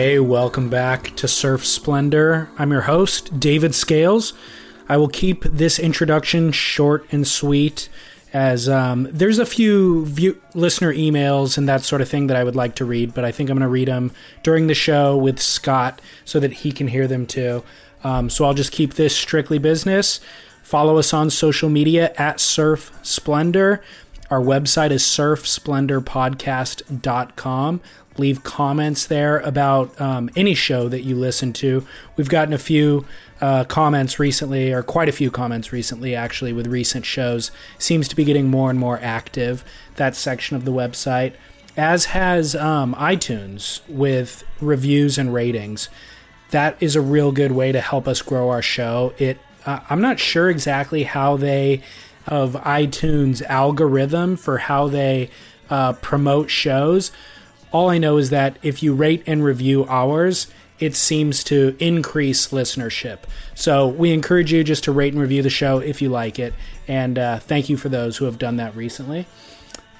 Hey, welcome back to Surf Splendor. I'm your host, David Scales. I will keep this introduction short and sweet as um, there's a few view- listener emails and that sort of thing that I would like to read, but I think I'm going to read them during the show with Scott so that he can hear them too. Um, so I'll just keep this strictly business. Follow us on social media at Surf Splendor. Our website is surfsplendorpodcast.com. Leave comments there about um, any show that you listen to. We've gotten a few uh, comments recently, or quite a few comments recently, actually, with recent shows. Seems to be getting more and more active, that section of the website, as has um, iTunes with reviews and ratings. That is a real good way to help us grow our show. It uh, I'm not sure exactly how they of iTunes algorithm for how they uh, promote shows. All I know is that if you rate and review ours, it seems to increase listenership. So we encourage you just to rate and review the show if you like it. And uh, thank you for those who have done that recently.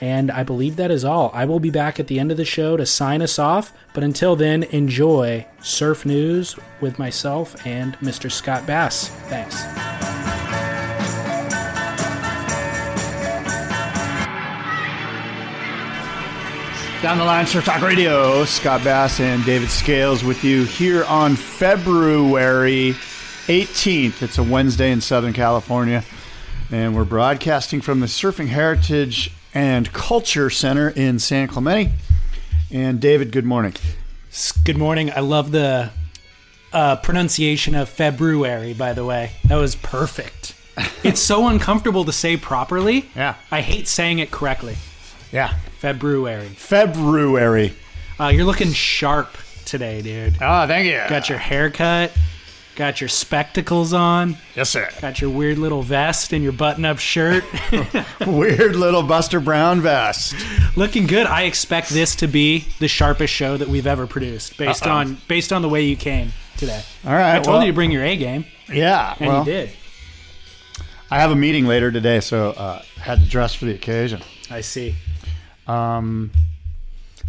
And I believe that is all. I will be back at the end of the show to sign us off. But until then, enjoy Surf News with myself and Mr. Scott Bass. Thanks. Down the line, Surf Talk Radio. Scott Bass and David Scales with you here on February 18th. It's a Wednesday in Southern California, and we're broadcasting from the Surfing Heritage and Culture Center in San Clemente. And David, good morning. Good morning. I love the uh, pronunciation of February, by the way. That was perfect. it's so uncomfortable to say properly. Yeah. I hate saying it correctly. Yeah. February. February. Uh, you're looking sharp today, dude. Oh, thank you. Got your haircut. Got your spectacles on. Yes, sir. Got your weird little vest and your button-up shirt. Weird little Buster Brown vest. Looking good. I expect this to be the sharpest show that we've ever produced, based Uh-oh. on based on the way you came today. All right. I told well, you to bring your A game, Yeah. and well, you did. I have a meeting later today, so uh, had to dress for the occasion. I see. Um,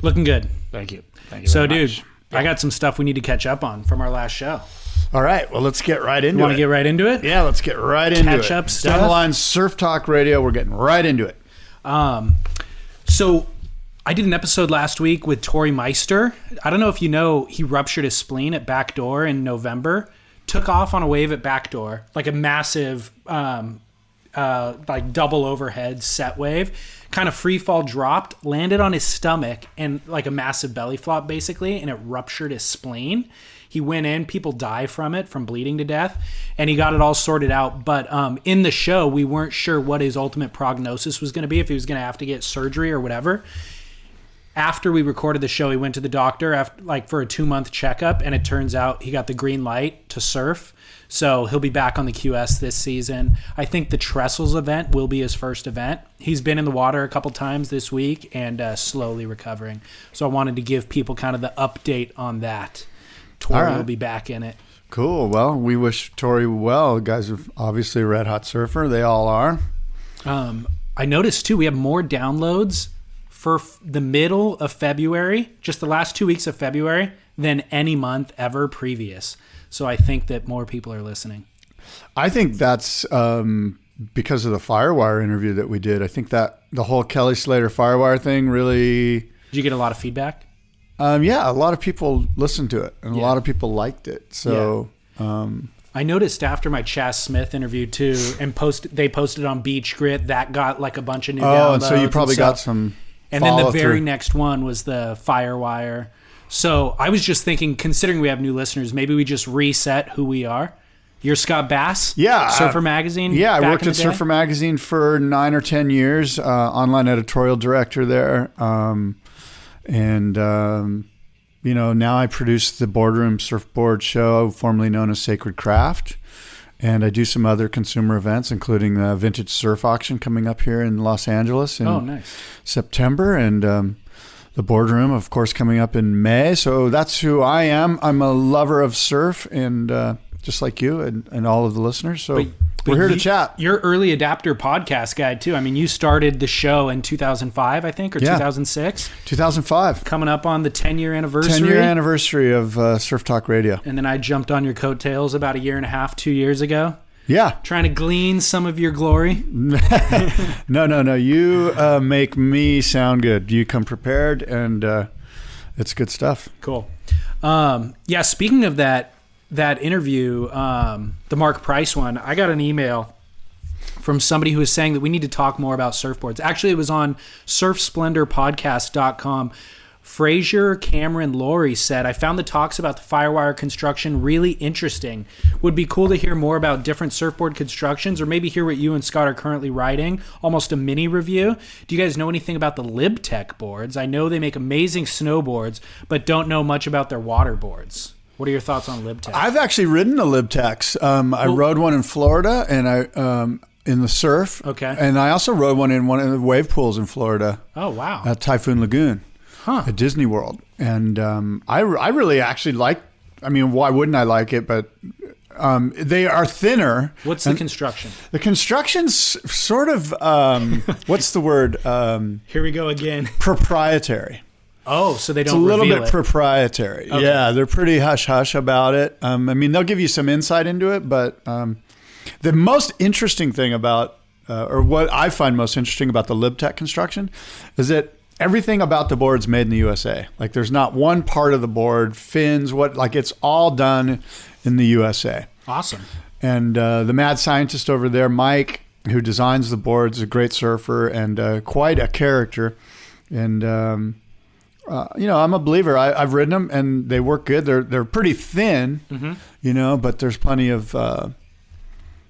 Looking good. thank you. Thank you. So, very dude, much. I got some stuff we need to catch up on from our last show. All right. Well, let's get right into You want it. to get right into it? Yeah, let's get right into Catch it. up Down the line, Surf Talk Radio. We're getting right into it. Um, so I did an episode last week with Torrey Meister. I don't know if you know, he ruptured his spleen at Backdoor in November. Took off on a wave at Backdoor, like a massive, um, uh, like double overhead set wave. Kind of free fall dropped, landed on his stomach, and like a massive belly flop basically, and it ruptured his spleen. He went in, people die from it, from bleeding to death, and he got it all sorted out. But um, in the show, we weren't sure what his ultimate prognosis was going to be, if he was going to have to get surgery or whatever. After we recorded the show, he went to the doctor after, like for a two month checkup, and it turns out he got the green light to surf. So he'll be back on the QS this season. I think the Trestles event will be his first event. He's been in the water a couple times this week and uh, slowly recovering. So I wanted to give people kind of the update on that. Torrey right. will be back in it. Cool. Well, we wish Torrey well. Guys are obviously a red hot surfer. They all are. Um, I noticed too, we have more downloads for f- the middle of February, just the last two weeks of February, than any month ever previous. So I think that more people are listening. I think that's um, because of the Firewire interview that we did. I think that the whole Kelly Slater Firewire thing really, Did you get a lot of feedback? um, yeah, a lot of people listened to it and a lot of people liked it. So, um, I noticed after my Chas Smith interview too, and post they posted on Beach Grit that got like a bunch of new. oh, and so you probably got some. And then the very through. next one was the Firewire. So I was just thinking, considering we have new listeners, maybe we just reset who we are You're Scott Bass. Yeah, Surfer uh, Magazine. Yeah, I worked at? Surfer Magazine for nine or ten years, uh, online editorial director there, um, and um, you know now I produce the Boardroom Surfboard Show, formerly known as Sacred Craft, and I do some other consumer events, including the Vintage Surf Auction coming up here in Los Angeles in Oh, nice. September, and um, the Boardroom, of course, coming up in May. So that's who I am. I'm a lover of surf, and uh, just like you and, and all of the listeners. So But we're here you- to chat. You're early adapter podcast guy too. I mean, you started the show in 2005, I think, or Yeah. 2006. 2005. Coming up on the 10 year anniversary. 10 year anniversary of uh, Surf Talk Radio. and then I jumped on your coattails about a year and a half, two years ago, Yeah. trying to glean some of your glory. No, no, no. You uh, make me sound good. You come prepared, and uh, it's good stuff. Cool. Um, yeah. Speaking of that, that interview, um, the Mark Price one, I got an email from somebody who was saying that we need to talk more about surfboards. Actually, it was on surfsplendorpodcast.com. Frazier Cameron Laurie said, I found the talks about the Firewire construction really interesting. Would be cool to hear more about different surfboard constructions or maybe hear what you and Scott are currently writing. Almost a mini review. Do you guys know anything about the LibTech boards? I know they make amazing snowboards, but don't know much about their water boards. What are your thoughts on LibTech? I've actually ridden a Libtex. Um, I rode one in Florida, and I um, in the surf. Okay. And I also rode one in one of the wave pools in Florida oh, wow. at Typhoon Lagoon Huh. at Disney World. And um, I, I really actually like. I mean, why wouldn't I like it? But um, they are thinner. What's the construction? The construction's sort of um, what's the word? Um, Here we go again. proprietary. Oh, so they don't a little bit it. proprietary. Yeah, they're pretty hush hush about it. Um, I mean, they'll give you some insight into it, but um, the most interesting thing about, uh, or what I find most interesting about the LibTech construction, is that everything about the board's made in the USA. Like, there's not one part of the board, fins, what, like it's all done in the USA. awesome. And uh, the mad scientist over there, Mike, who designs the boards, is a great surfer and uh, quite a character. And um, uh, you know, I'm a believer. I, I've ridden them, and they work good. They're they're pretty thin, you know, but there's plenty of uh,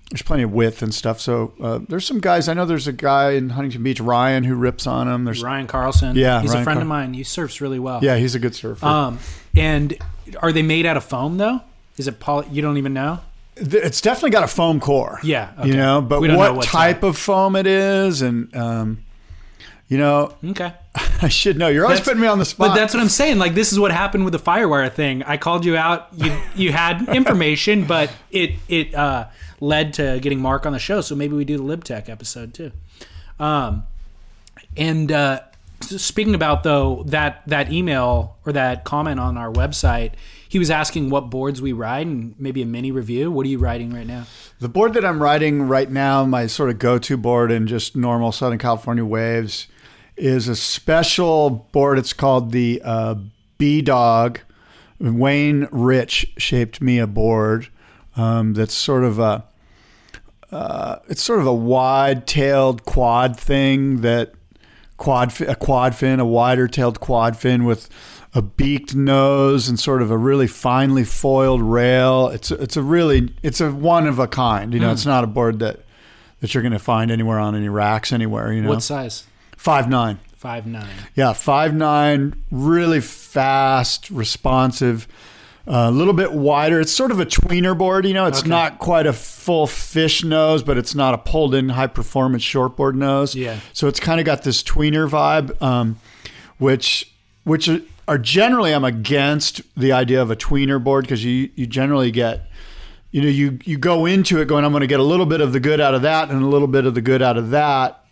there's plenty of width and stuff. So uh, there's some guys. I know there's a guy in Huntington Beach, Ryan, who rips on them. There's Ryan Carlson. Yeah, he's a friend Car- of mine. He surfs really well. yeah, he's a good surfer. Um, and are they made out of foam though? Is it poly? You don't even know. It's definitely got a foam core. Yeah, you know, but what know type of foam it is, and um, you know, Okay. I should know. You're always That's- putting me on the spot. But that's what I'm saying. Like this is what happened with the Firewire thing. I called you out. You you had information, but it it uh, led to getting Mark on the show. So maybe we do the LibTech episode too. Um, and uh, speaking about though that that email or that comment on our website, he was asking what boards we ride and maybe a mini review. What are you riding right now? The board that I'm riding right now, my sort of go-to board in just normal Southern California waves, is a special board. It's called the uh, B Dog. Wayne Rich shaped me a board um, that's sort of a uh, it's sort of a wide-tailed quad thing that quad a quad fin, a wider-tailed quad fin with a beaked nose and sort of a really finely foiled rail. It's it's a really it's a one of a kind. You know, it's not a board that that you're going to find anywhere on any racks anywhere. You know, What size? five nine. Five nine. Yeah, five nine, really fast, responsive, a little bit wider. It's sort of a tweener board. You know, it's Okay. not quite a full fish nose, but it's not a pulled in high performance shortboard nose. Yeah. So it's kind of got this tweener vibe, um, which which are- are generally I'm against the idea of a tweener board because you you generally get you know you you go into it going I'm going to get a little bit of the good out of that and a little bit of the good out of that,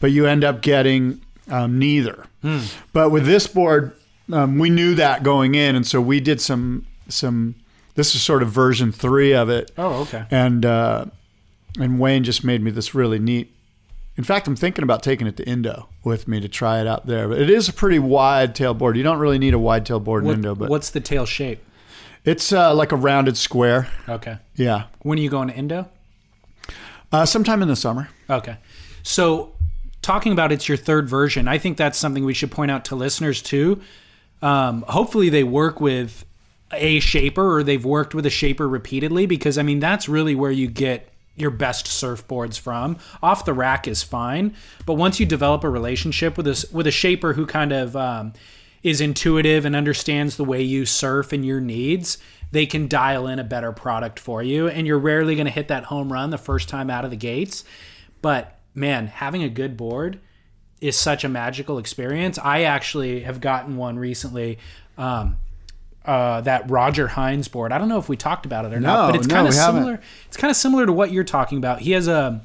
but you end up getting um, neither. But with this board, um, we knew that going in, and so we did some some. This is sort of version three of it, Oh, okay. and uh, and Wayne just made me this really neat. In fact, I'm thinking about taking it to Indo with me to try it out there. But it is a pretty wide tail board. You don't really need a wide tail board in What- Indo, but what's the tail shape? it's uh, like a rounded square. Okay. Yeah, When are you going to Indo? uh, sometime in the summer. Okay. So, talking about it's your third version, I think that's something we should point out to listeners too. Um, hopefully, they work with a shaper or they've worked with a shaper repeatedly because I mean that's really where you get your best surfboards from. Off the rack is fine, but once you develop a relationship with a with a shaper who kind of um, is intuitive and understands the way you surf and your needs, they can dial in a better product for you. And you're rarely going to hit that home run the first time out of the gates. But man, having a good board is such a magical experience. I actually have gotten one recently. Um, uh, that Roger Hinds board. I don't know if we talked about it or not, but it's no, kind of we haven't. similar. It's kind of similar to what you're talking about. He has a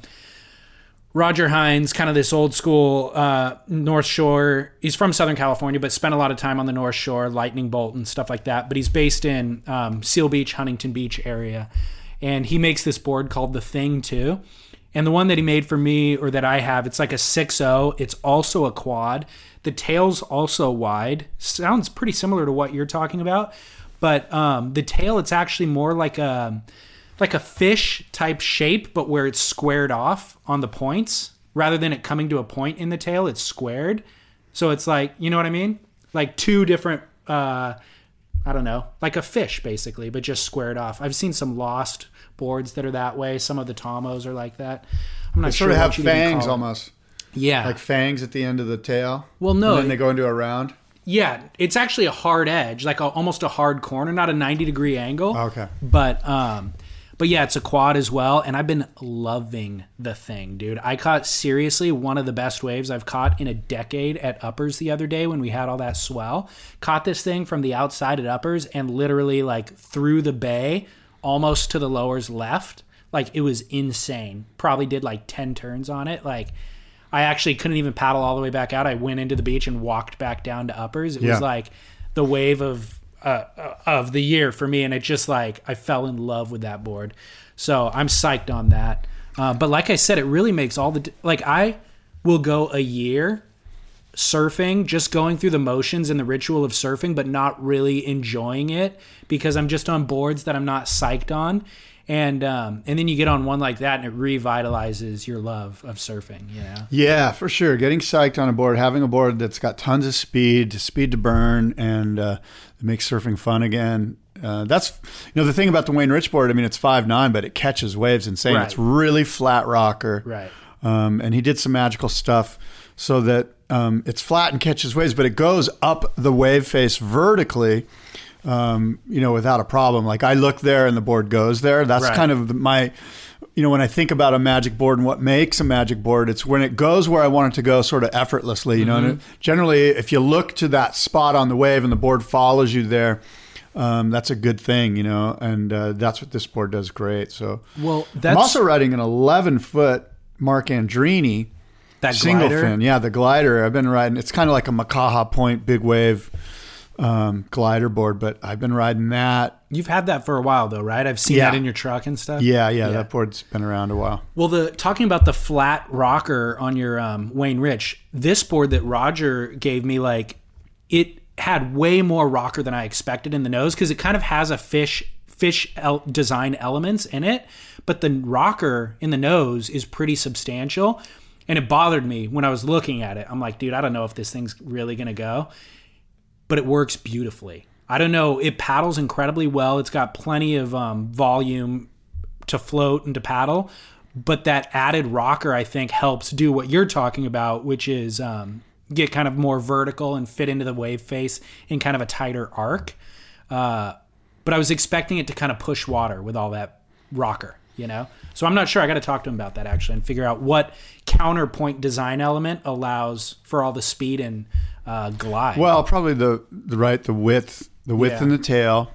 Roger Hinds, kind of this old school uh, North Shore. He's from Southern California, but spent a lot of time on the North Shore, Lightning Bolt and stuff like that. But he's based in um, Seal Beach, Huntington Beach area, and he makes this board called the Thing too. And the one that he made for me, or that I have, it's like a 6.0. It's also a quad. The tail's also wide. Sounds pretty similar to what you're talking about, but um, the tail, it's actually more like a like a fish type shape, but where it's squared off on the points rather than it coming to a point in the tail. It's squared, so it's like you know what I mean, like two different. Uh, I don't know, like a fish basically, but just squared off. I've seen some lost boards that are that way. Some of the Tomos are like that. I'm not They sure sort of have what you'd even fangs almost, Yeah, like fangs at the end of the tail. Well, no, and then they go into a round. yeah, it's actually a hard edge, like a, almost a hard corner, not a 90 degree angle. Okay. But um but yeah, it's a quad as well and I've been loving the thing, dude. I caught seriously one of the best waves I've caught in a decade at uppers the other day when we had all that swell. Caught this thing from the outside at uppers and literally like through the bay almost to the lowers left. Like it was insane. Probably did like 10 turns on it. Like I actually couldn't even paddle all the way back out. I went into the beach and walked back down to uppers. It Yeah. was like the wave of uh, uh, of the year for me, and it just like I fell in love with that board. So I'm psyched on that. Uh, but like I said, it really makes all the like I will go a year surfing, just going through the motions and the ritual of surfing, but not really enjoying it because I'm just on boards that I'm not psyched on. And um, and then you get on one like that, and it revitalizes your love of surfing. You know. Yeah, for sure. Getting psyched on a board, having a board that's got tons of speed, speed to burn, and uh, it makes surfing fun again. Uh, that's you know the thing about the Wayne Rich board. I mean, it's five nine, but it catches waves insane. Right. It's really flat rocker, Right. Um, and he did some magical stuff so that um, it's flat and catches waves, but it goes up the wave face vertically. Um, you know, without a problem. Like I look there and the board goes there. That's Right. kind of my you know, when I think about a magic board and what makes a magic board, it's when it goes where I want it to go sort of effortlessly, you know. And it, generally, if you look to that spot on the wave and the board follows you there, um, that's a good thing, you know. And uh, that's what this board does great. So, Well, that's... I'm also riding an 11 foot Mark Andreini that single glider. fin. Yeah, the glider. I've been riding. It's kind of like a Makaha Point big wave um, glider board, but I've been riding that. You've had that for a while though, right? I've seen Yeah. that in your truck and stuff. Yeah, yeah, that board's been around a while. Well, the talking about the flat rocker on your um, Wayne Rich, this board that Roger gave me, like it had way more rocker than I expected in the nose because it kind of has a fish fish el- design elements in it, but the rocker in the nose is pretty substantial, and it bothered me when I was looking at it. I'm like, dude, I don't know if this thing's really gonna go but it works beautifully. I don't know. It paddles incredibly well. It's got plenty of um, volume to float and to paddle, but that added rocker, I think, helps do what you're talking about, which is um, get kind of more vertical and fit into the wave face in kind of a tighter arc. Uh, but I was expecting it to kind of push water with all that rocker, you know? So I'm not sure. I got to talk to him about that actually and figure out what counterpoint design element allows for all the speed and uh, glide. Well, probably the the right the width, the width Yeah. in the tail,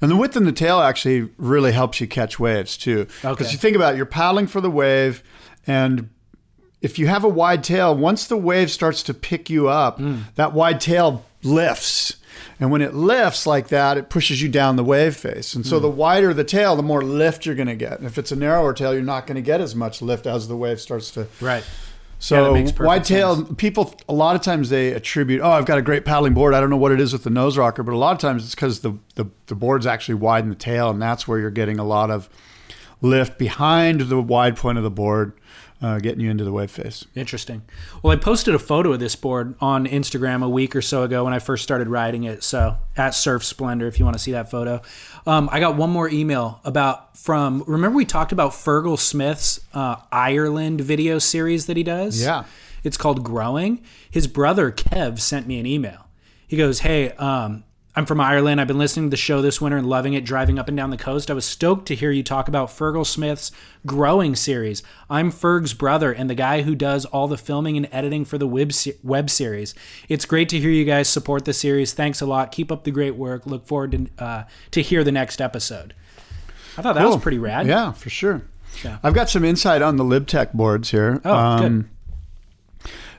and the width and the tail actually really helps you catch waves too. Because Okay. you think about it, you're paddling for the wave, and if you have a wide tail, once the wave starts to pick you up, Hmm. that wide tail lifts. And when it lifts like that, it pushes you down the wave face. And Hmm. so the wider the tail, the more lift you're going to get. And if it's a narrower tail, you're not going to get as much lift as the wave starts to right. so makes wide tail people a lot of times they attribute oh I've got a great paddling board I don't know what it is with the nose rocker but a lot of times it's because the, the the board's actually wide in the tail and that's where you're getting a lot of lift behind the wide point of the board, uh, getting you into the web face. Interesting. Well, I posted a photo of this board on Instagram a week or so ago when I first started riding it. So at Surf Splendor, if you want to see that photo. Um, I got one more email about from. Remember we talked about Fergal Smith's uh, Ireland video series that he does. Yeah. It's called Growing. His brother Kev sent me an email. He goes, "Hey, um, I'm from Ireland. I've been listening to the show this winter and loving it, driving up and down the coast. I was stoked to hear you talk about Fergal Smith's Growing series. I'm Ferg's brother and the guy who does all the filming and editing for the web, web series. It's great to hear you guys support the series. Thanks a lot. Keep up the great work. Look forward to, uh, to hear the next episode. I thought that was pretty rad. Yeah, for sure. Yeah. I've got some insight on the LibTech boards here. Oh, good.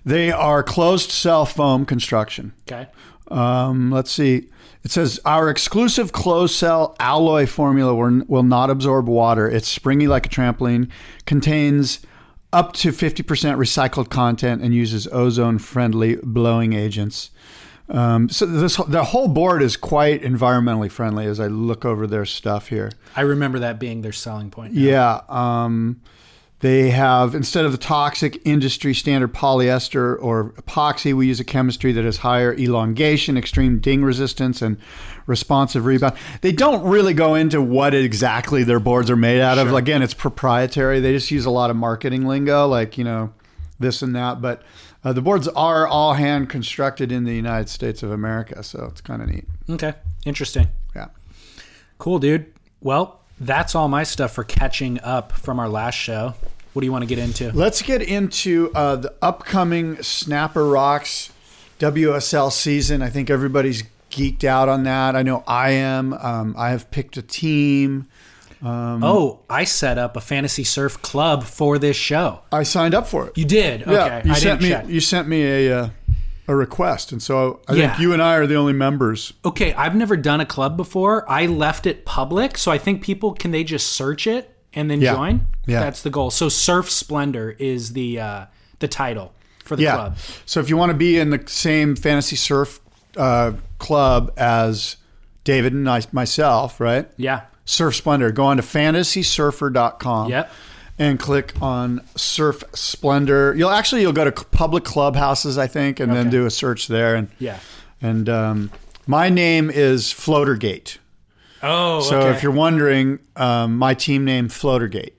They are closed cell foam construction. Okay. Um, let's see. It says our exclusive closed cell alloy formula will, not absorb water. It's springy like a trampoline, contains up to 50% recycled content, and uses ozone friendly blowing agents. Um, so this the whole board is quite environmentally friendly as I look over their stuff here. I remember that being their selling point. Yeah. Um, they have, instead of the toxic industry standard polyester or epoxy, we use a chemistry that has higher elongation, extreme ding resistance, and responsive rebound. They don't really go into what exactly their boards are made out of. Again, it's proprietary. They just use a lot of marketing lingo, like, you know, this and that. But uh, the boards are all hand constructed in the United States of America. So it's kind of neat. Okay. Interesting. Yeah. Cool, dude. Well, that's all my stuff for catching up from our last show. What do you want to get into? Let's get into uh, the upcoming Snapper Rocks WSL season. I think everybody's geeked out on that. I know I am. Um, I have picked a team. oh, I set up a fantasy surf club for this show. I signed up for it. You did? Okay. yeah, you I sent didn't me. check. You sent me a uh, a request, and so I Yeah. think you and I are the only members. Okay, I've never done a club before. I left it public, so I think people can they just search it and then Yeah. join? Yeah. That's the goal. So Surf Splendor is the uh, the title for the Yeah. club. So if you want to be in the same fantasy surf uh, club as David and I, myself, right? Yeah. Surf Splendor. Go on to fantasysurfer.com. Yep. And click on Surf Splendor. You'll actually you'll go to public clubhouses, I think, and then do a search there. And Yeah. and um, my name is Floatergate. Oh, So okay. if you're wondering, um, my team name Floatergate.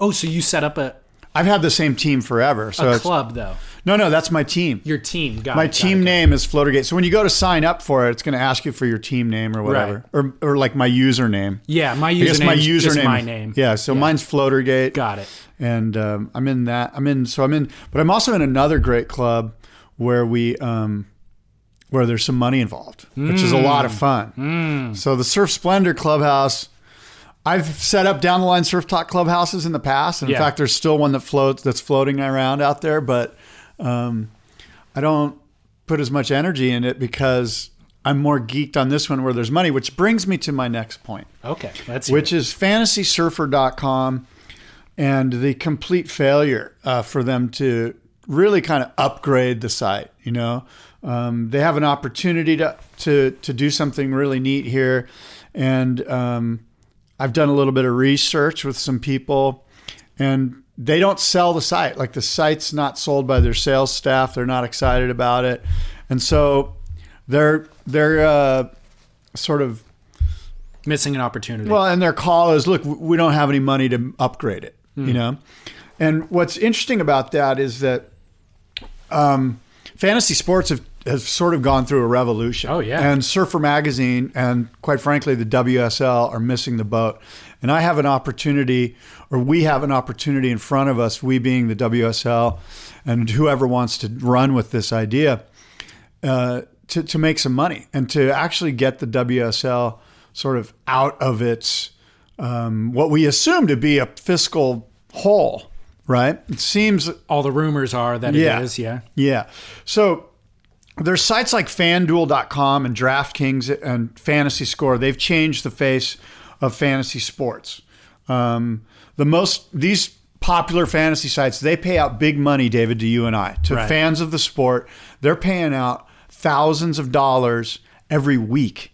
oh, so you set up a, I've had the same team forever. So a club though. no, no, that's my team. Your team. Got My it, team it, got it. name is Floatergate. So when you go to sign up for it, it's going to ask you for your team name or whatever, or or like my username. Yeah, my I guess username. my just username. my name. Yeah, so mine's Floatergate. Got it. And um, I'm in that. I'm in. So I'm in. But I'm also in another great club where we. Um, where there's some money involved, which is a lot Mm. of fun. So the Surf Splendor Clubhouse, I've set up down the line Surf Talk clubhouses in the past, and in fact, there's still one that floats that's floating around out there. But um, I don't put as much energy in it because I'm more geeked on this one where there's money, which brings me to my next point Okay. Let's. which is fantasysurfer.com and the complete failure uh, for them to really kind of upgrade the site. You know, um, they have an opportunity to, to, to do something really neat here. And um, I've done a little bit of research with some people and they don't sell the site. Like the site's not sold by their sales staff. They're not excited about it. And so they're, they're uh, sort of missing an opportunity. well, and their call is, look, we don't have any money to upgrade it, you know? And what's interesting about that is that um, fantasy sports have, have sort of gone through a revolution. Oh, yeah. And Surfer Magazine and quite frankly, the WSL are missing the boat. And I have an opportunity, or we have an opportunity in front of us, we being the WSL and whoever wants to run with this idea, uh, to, to make some money and to actually get the WSL sort of out of its um, what we assume to be a fiscal hole, right? It seems All the rumors are that Yeah. it is. Yeah. yeah. So there's sites like fanduel.com and DraftKings and Fantasy Score. They've changed the face of fantasy sports. Um, the most, these popular fantasy sites, they pay out big money, David, to you and I, to Right. fans of the sport. They're paying out thousands of dollars every week.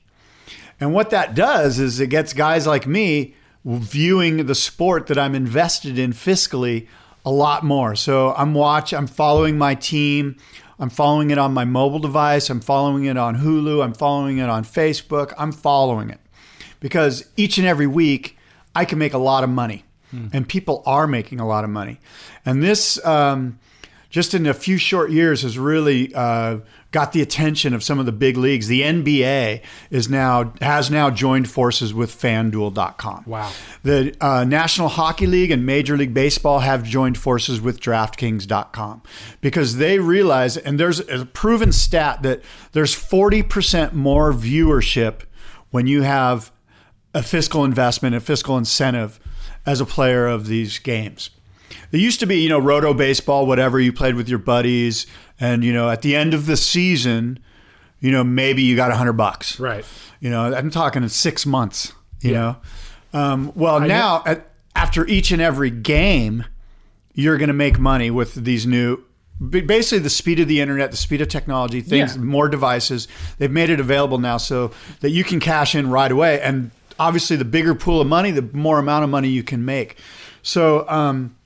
And what that does is it gets guys like me viewing the sport that I'm invested in fiscally a lot more. So I'm watch I'm following my team. I'm following it on my mobile device. I'm following it on Hulu. I'm following it on Facebook. I'm following it because each and every week I can make a lot of money, hmm. and people are making a lot of money. And this, um, just in a few short years, has really uh, got the attention of some of the big leagues. The NBA is now has now joined forces with FanDuel.com. Wow. The uh, National Hockey League and Major League Baseball have joined forces with DraftKings.com because they realize, and there's a proven stat that there's 40% more viewership when you have a fiscal investment, a fiscal incentive as a player of these games. There used to be, you know, roto baseball, whatever you played with your buddies, and you know, at the end of the season, you know, maybe you got a hundred bucks. Right. You know, I'm talking in six months. You yeah. know, um, well I now at, after each and every game, you're going to make money with these new. Basically, the speed of the internet, the speed of technology, things, yeah. more devices. They've made it available now so that you can cash in right away. And obviously, the bigger pool of money, the more amount of money you can make. So, um,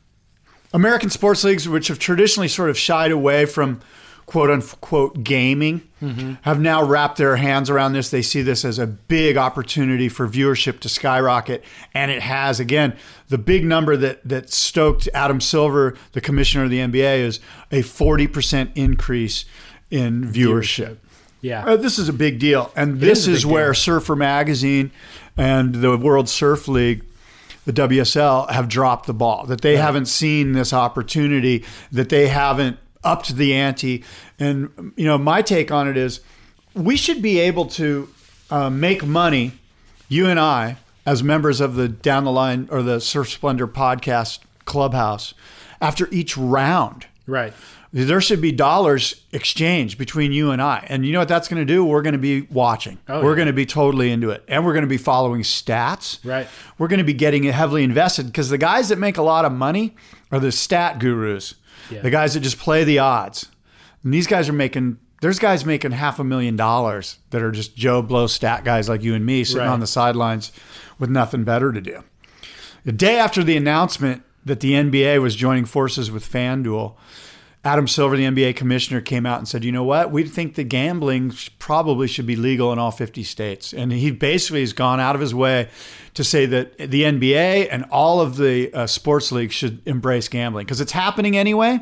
American sports leagues, which have traditionally sort of shied away from quote unquote gaming, mm-hmm. have now wrapped their hands around this. They see this as a big opportunity for viewership to skyrocket. And it has, again, the big number that, that stoked Adam Silver, the commissioner of the NBA, is a 40% increase in viewership. Yeah. Uh, this is a big deal. And it this is, is where deal. Surfer Magazine and the World Surf League the WSL have dropped the ball, that they right. haven't seen this opportunity, that they haven't upped the ante. And, you know, my take on it is we should be able to uh, make money, you and I, as members of the Down the Line or the Surf Splendor podcast clubhouse, after each round. Right there should be dollars exchanged between you and I. And you know what that's going to do? We're going to be watching. Oh, we're yeah. going to be totally into it. And we're going to be following stats. Right. We're going to be getting heavily invested because the guys that make a lot of money are the stat gurus, yeah. the guys that just play the odds. And these guys are making, there's guys making half a million dollars that are just Joe Blow stat guys like you and me sitting right. on the sidelines with nothing better to do. The day after the announcement that the NBA was joining forces with FanDuel, Adam Silver, the NBA commissioner, came out and said, you know what? We think that gambling probably should be legal in all 50 states. And he basically has gone out of his way to say that the NBA and all of the uh, sports leagues should embrace gambling because it's happening anyway.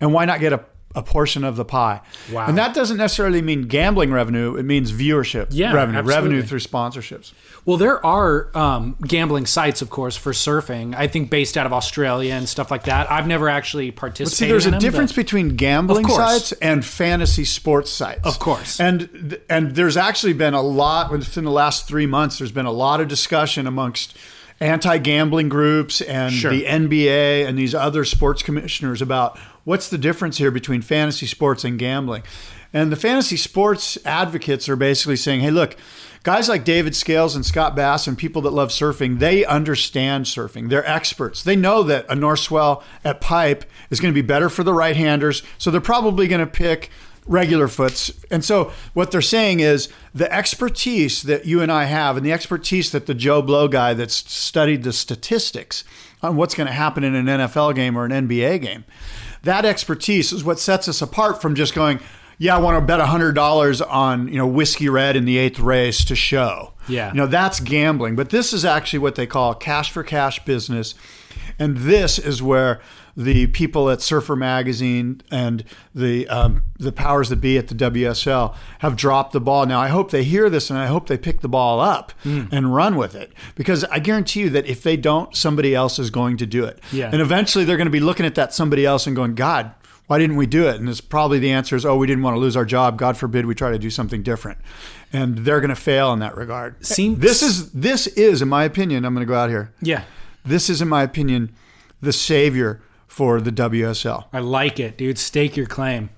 And why not get a a portion of the pie. Wow. And that doesn't necessarily mean gambling revenue. It means viewership yeah, revenue, absolutely. revenue through sponsorships. Well, there are um, gambling sites, of course, for surfing. I think based out of Australia and stuff like that. I've never actually participated. But see, there's a them, difference between gambling sites and fantasy sports sites. Of course. And and there's actually been a lot within the last three months. There's been a lot of discussion amongst anti-gambling groups and sure. the NBA and these other sports commissioners about what's the difference here between fantasy sports and gambling. And the fantasy sports advocates are basically saying, hey, look, guys like David Scales and Scott Bass and people that love surfing, they understand surfing. They're experts. They know that a North Swell at Pipe is going to be better for the right handers. So they're probably going to pick regular foots. And so what they're saying is the expertise that you and I have and the expertise that the Joe Blow guy that's studied the statistics on what's going to happen in an NFL game or an NBA game that expertise is what sets us apart from just going, yeah, I want to bet $100 on, you know, whiskey red in the eighth race to show. Yeah. You know, that's gambling. But this is actually what they call cash for cash business. And this is where the people at Surfer Magazine and the um, the powers that be at the WSL have dropped the ball. Now I hope they hear this and I hope they pick the ball up mm. and run with it because I guarantee you that if they don't, somebody else is going to do it. Yeah. And eventually they're going to be looking at that somebody else and going, God, why didn't we do it? And it's probably the answer is, oh, we didn't want to lose our job. God forbid we try to do something different. And they're going to fail in that regard. Seems- this is this is, in my opinion, I'm going to go out here. Yeah. This is, in my opinion, the savior for the WSL. I like it, dude. Stake your claim.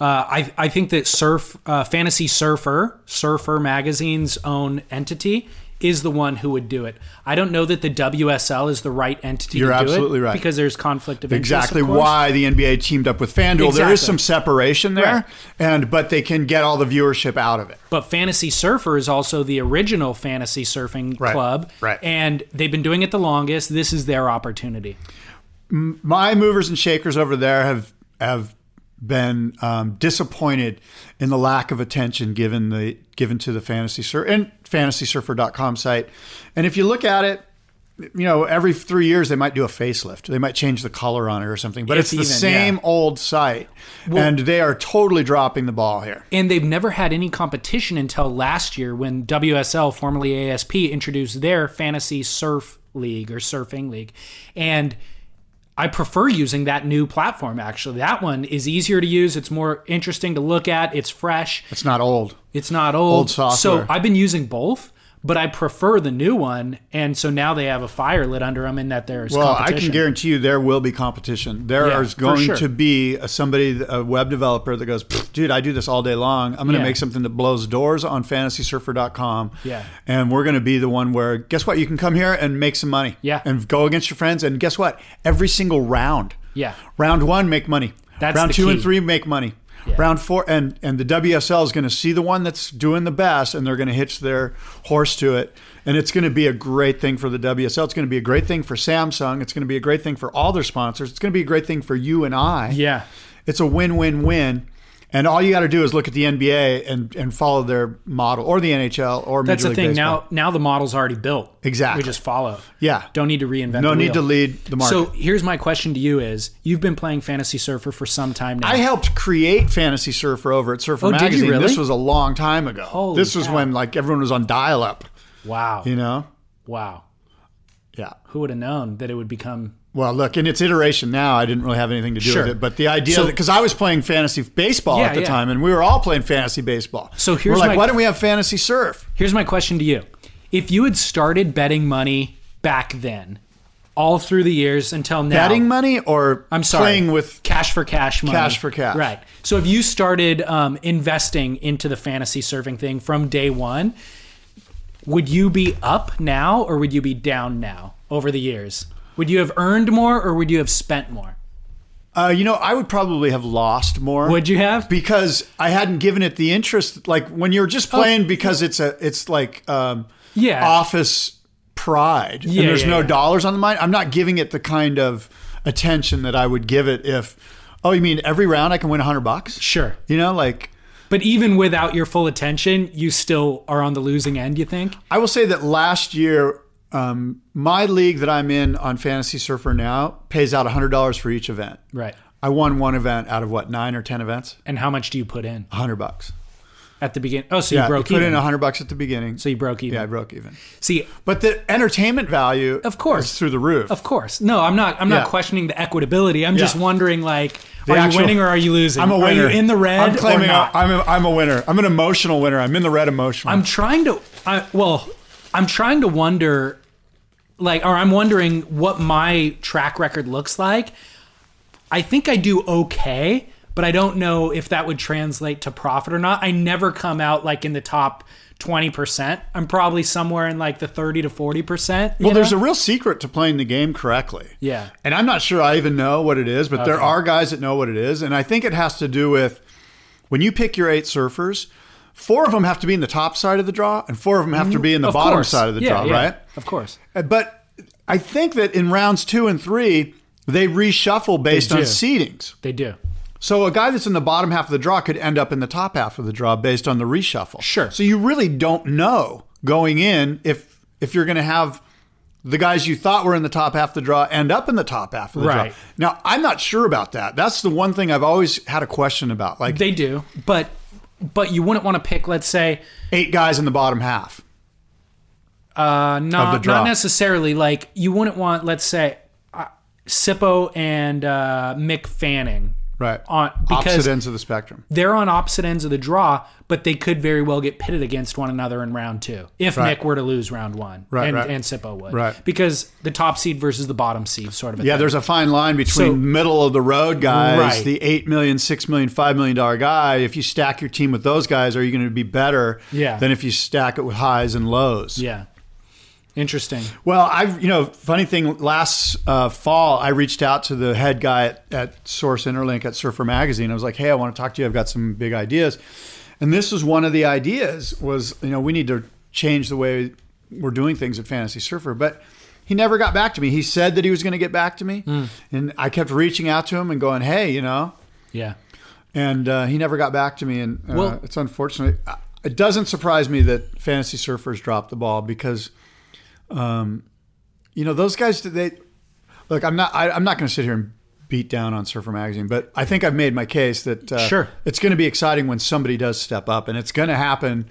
Uh, I, I think that Surf uh, Fantasy Surfer, Surfer Magazine's own entity, is the one who would do it. I don't know that the WSL is the right entity You're to do absolutely it right. because there's conflict of interest. exactly of why the NBA teamed up with FanDuel. There is some separation there, Right. and but they can get all the viewership out of it. But Fantasy Surfer is also the original fantasy surfing Right, club, right. And they've been doing it the longest. This is their opportunity. My movers and shakers over there have have been um, disappointed in the lack of attention given the given to the fantasy surf and fantasysurfer.com site. And if you look at it, you know, every three years they might do a facelift. They might change the color on it or something. But If it's the even, same yeah. old site, and they are totally dropping the ball here. And they've never had any competition until last year when WSL, formerly ASP, introduced their fantasy surf league or surfing league. And I prefer using that new platform actually. That one is easier to use, it's more interesting to look at, it's fresh, It's not old. it's not old. Old software. So I've been using both, but I prefer the new one. And so now they have a fire lit under them in that there's Well, I can guarantee you there will be competition. There Yeah, is going sure. to be a, somebody, a web developer that goes, dude, I do this all day long. I'm going to Yeah. make something that blows doors on fantasysurfer.com. Yeah. And we're going to be the one where, guess what? You can come here and make some money. Yeah. And go against your friends. And guess what? Every single round. Yeah. Round one, make money. That's round two and three, make money. Round four, and and the WSL is going to see the one that's doing the best, and they're going to hitch their horse to it, and it's going to be a great thing for the WSL. It's going to be a great thing for Samsung. It's going to be a great thing for all their sponsors. It's going to be a great thing for you and I. Yeah. it's a win-win-win. And all you got to do is look at the NBA and, and follow their model, or the NHL, or That's Major the League thing. Baseball. Now now the model's already built. Exactly. We just follow. Yeah. Don't need to reinvent no need to lead the market. So here's my question to you: Is you've been playing Fantasy Surfer for some time now? I helped create Fantasy Surfer over at Surfer Oh, Magazine. really? This was a long time ago. Holy this was cow. when like everyone was on dial-up. wow. You know? Wow. Yeah. Who would have known that it would become? Well, look, in its iteration now, I didn't really have anything to do Sure. with it. But the idea So- because I was playing fantasy baseball Yeah, at the yeah. time, and we were all playing fantasy baseball. So here's we're like, my- why don't we have fantasy surf? Here's my question to you: If you had started betting money back then, all through the years until now, Betting money or I'm sorry, playing with cash for cash money. Cash for cash. Right. So if you started um, investing into the fantasy surfing thing from day one, would you be up now or would you be down now over the years? Would you have earned more or would you have spent more? Uh, you know, I would probably have lost more. Would you have? because I hadn't given it the interest. Like when you're just playing because it's a, it's like um, Oh. Yeah. office pride, Yeah, and there's yeah, no yeah. dollars on the mind. I'm not giving it the kind of attention that I would give it if. Oh, you mean every round I can win a hundred bucks? Sure. You know, like But even without your full attention, you still are on the losing end, you think? I will say that last year, um, my league that I'm in on Fantasy Surfer now pays out hundred dollars for each event. Right. I won one event out of what nine or ten events, And how much do you put in hundred bucks. at the beginning? Oh, so Yeah, you broke you put even. in hundred bucks at the beginning. so you broke even. yeah, I broke even. See, But the entertainment value, Of course. is through the roof. Of course. No, I'm not I'm Yeah. not questioning the equitability. I'm just wondering like The are actual- you winning or are you losing? I'm a Are winner. you in the red I'm claiming not? I'm a, I'm a winner. I'm an emotional winner. I'm in the red emotional. I'm trying to I well, I'm trying to wonder like or I'm wondering what my track record looks like. I think I do okay, but I don't know if that would translate to profit or not. I never come out like in the top 20%. I'm probably somewhere in like the 30 to 40%. you well, there's a real secret to playing the game correctly. Yeah. And I'm not sure I even know what it is, but there are guys that know what it is. And I think it has to do with when you pick your eight surfers, four of them have to be in the top side of the draw, and four of them have to be in the Of bottom course. side of the Yeah, draw, yeah. right? Of course. Uh, But I think that in rounds two and three, they reshuffle based on seedings. They do. So a guy that's in the bottom half of the draw could end up in the top half of the draw based on the reshuffle. Sure. So you really don't know going in if if you're going to have the guys you thought were in the top half of the draw end up in the top half of the Right. draw. Now I'm not sure about that. That's the one thing I've always had a question about. Like They do, but but you wouldn't want to pick, let's say, eight guys in the bottom half. uh, not not necessarily like you wouldn't want, let's say, uh, Sippo and uh, Mick Fanning, Right. On because Opposite ends of the spectrum. they're on opposite ends of the draw, but they could very well get pitted against one another in round two if Right. Mick were to lose round one, Right, and, right. and Sippo would, Right. Because the top seed versus the bottom seed, sort of. A Yeah, thing. there's a fine line between So- middle of the road guys, Right. the eight million, six million, five million dollar guy. If you stack your team with those guys, are you going to be better Yeah. than if you stack it with highs and lows? yeah. Interesting. Well, I've you know, funny thing. Last uh, fall, I reached out to the head guy at, at Source Interlink at Surfer Magazine. I was like, "Hey, I want to talk to you. I've got some big ideas." And this was one of the ideas. Was you know, we need to change the way we're doing things at Fantasy Surfer, but he never got back to me. He said that he was going to get back to me, and I kept reaching out to him and going, "Hey, you know," Yeah. and uh, he never got back to me. And uh, Well- it's unfortunate. It doesn't surprise me that fantasy surfers dropped the ball because, um, you know, those guys. They look. I'm not. I, I'm not going to sit here and beat down on Surfer Magazine, but I think I've made my case that uh, Sure. it's going to be exciting when somebody does step up, and it's going to happen.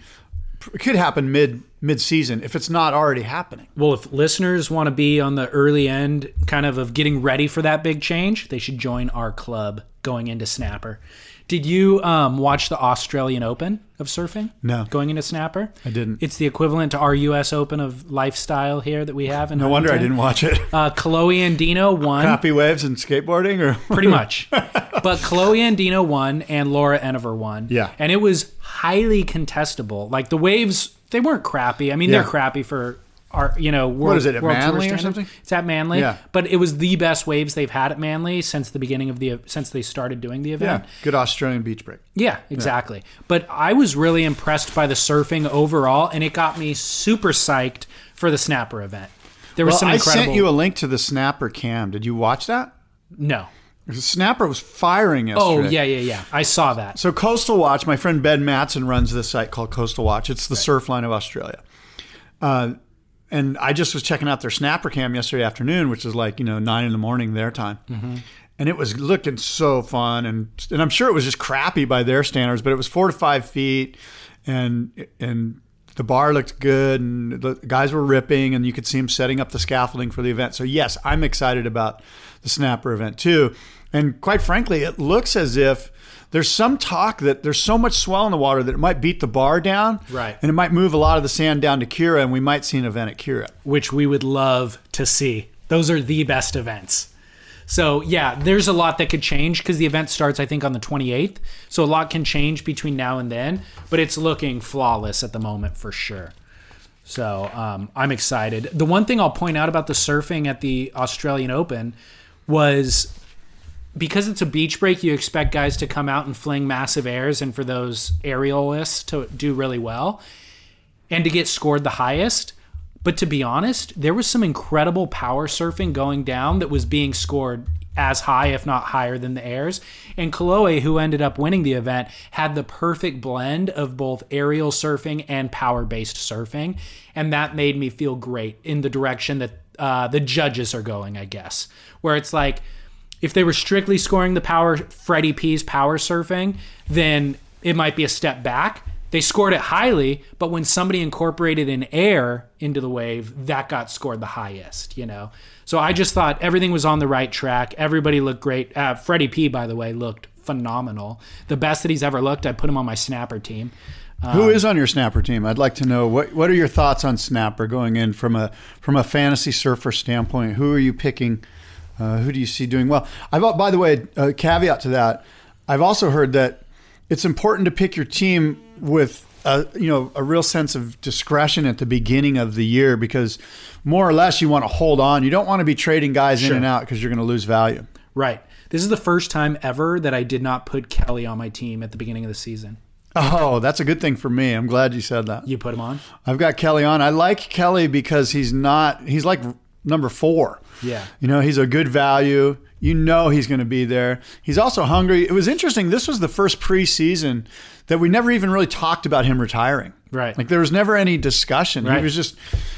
It could happen mid mid season if it's not already happening. Well, if listeners want to be on the early end, kind of of getting ready for that big change, they should join our club going into Snapper. Did you um, watch the Australian Open of surfing? No. Going into Snapper? I didn't. It's the equivalent to our U.S. Open of lifestyle here that we have. In No wonder I didn't watch it. Uh, Kolohe Andino won. Happy waves and skateboarding, or pretty much. but Kolohe Andino won and Laura Enever won. Yeah. And it was highly contestable. Like the waves, they weren't crappy. I mean, they're crappy for our, you know, world, is it, at Manly or something? It's at Manly. Yeah. But it was the best waves they've had at Manly since the beginning of the since they started doing the event. yeah, good Australian beach break. Yeah, exactly. But I was really impressed by the surfing overall, and it got me super psyched for the Snapper event. There was Well, some I sent you a link to the Snapper cam. Did you watch that? no. Snapper was firing yesterday. Oh yeah, yeah, yeah. I saw that. So Coastal Watch, my friend Ben Matson runs this site called Coastal Watch. It's the Surfline of Australia. Uh, and I just was checking out their snapper cam yesterday afternoon, which is like you know nine in the morning their time, mm-hmm. and it was looking so fun. And and I'm sure it was just crappy by their standards, but it was four to five feet, and and the bar looked good, and the guys were ripping, and you could see them setting up the scaffolding for the event. So yes, I'm excited about the snapper event too. And quite frankly, it looks as if there's some talk that there's so much swell in the water that it might beat the bar down, Right. And it might move a lot of the sand down to Kirra, and we might see an event at Kirra. which we would love to see. Those are the best events. So, yeah, there's a lot that could change because the event starts, I think, on the 28th. So, a lot can change between now and then, but it's looking flawless at the moment for sure. So, um, I'm excited. The one thing I'll point out about the surfing at the Australian Open was because it's a beach break, you expect guys to come out and fling massive airs and for those aerialists to do really well and to get scored the highest. But to be honest, there was some incredible power surfing going down that was being scored as high, if not higher, than the airs. And Kolohe, who ended up winning the event, had the perfect blend of both aerial surfing and power based surfing. And that made me feel great in the direction that uh, the judges are going, I guess, where it's like, if they were strictly scoring the power Freddie P's power surfing, then it might be a step back. They scored it highly, but when somebody incorporated an air into the wave, that got scored the highest, you know. So I just thought everything was on the right track. Everybody looked great. Uh, Freddie P, by the way, looked phenomenal. The best that he's ever looked. I put him on my snapper team. Who is on your snapper team? I'd like to know what what are your thoughts on snapper going in from a from a fantasy surfer standpoint. Who are you picking? Uh, who do you see doing well? I've by the way, a caveat to that. I've also heard that it's important to pick your team with a you know a real sense of discretion at the beginning of the year because more or less you want to hold on. You don't want to be trading guys in and out because you're going to lose value. Right. This is the first time ever that I did not put Kelly on my team at the beginning of the season. Oh, that's a good thing for me. I'm glad you said that. You put him on? I've got Kelly on. I like Kelly because he's not, he's like number four. Yeah. You know, he's a good value. You know he's going to be there. He's also hungry. It was interesting. This was the first preseason that we never even really talked about him retiring. Right. Like there was never any discussion. Right. He was just,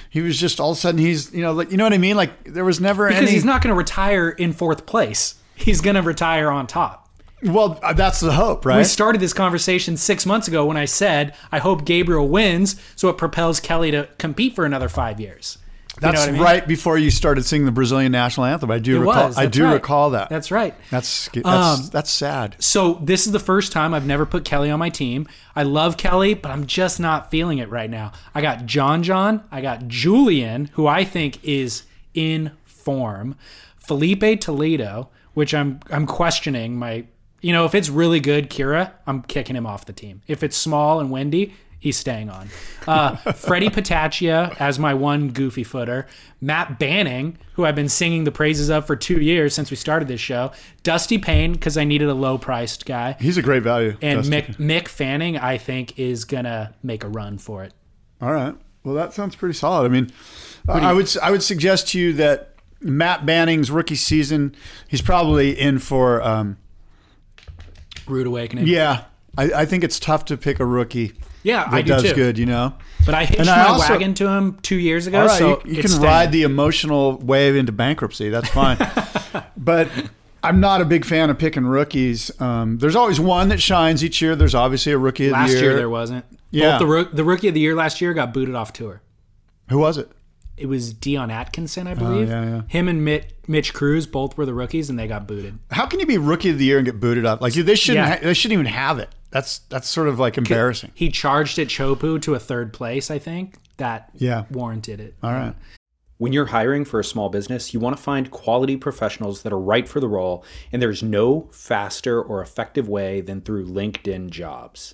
he was just all of a sudden he's, you know, like, you know what I mean? Like there was never Because any. he's not going to retire in fourth place. He's going to retire on top. well, that's the hope, right? We started this conversation six months ago when I said, I hope Gabriel wins so it propels Kelly to compete for another five years. You know that's I mean? right before you started singing the Brazilian national anthem. I do It recall. was. I do right. recall that. That's right. that's that's, Um, that's sad. So this is the first time I've never put Kelly on my team. I love Kelly, but I'm just not feeling it right now. I got John John, I got Julian, who I think is in form, Filipe Toledo, which I'm I'm questioning my you know, if it's really good, Kirra, I'm kicking him off the team. If it's small and windy, He's staying on. Uh, Freddie Patacchia as my one goofy footer. Matt Banting, who I've been singing the praises of for two years since we started this show. Dusty Payne, because I needed a low priced guy. He's a great value. And Dusty. Mick, Mick Fanning, I think, is going to make a run for it. All right. Well, that sounds pretty solid. I mean, uh, I would I would suggest to you that Matt Banting's rookie season, he's probably in for. Um, Rude awakening. yeah, I, I think it's tough to pick a rookie Yeah, I do does too. good. You know. But I hitched And I my also- wagon to him two years ago, All right, so you, you can ride the emotional wave into bankruptcy. That's fine. but I'm not a big fan of picking rookies. Um, there's always one that shines each year. There's obviously a rookie of Last the year. year there wasn't. Yeah. Both the, the rookie of the year last year got booted off tour. Who was it? It was Dion Atkinson, I believe. Oh, yeah, yeah. Him and Mitch, Mitch Crews both were the rookies, and they got booted. How can you be rookie of the year and get booted up? Like they shouldn't. Yeah. Ha- they shouldn't even have it. That's that's sort of like embarrassing. He charged at Chopu to a third place, I think. That Yeah. warranted it. All right. Um, when you're hiring for a small business, you want to find quality professionals that are right for the role, and there's no faster or effective way than through LinkedIn jobs.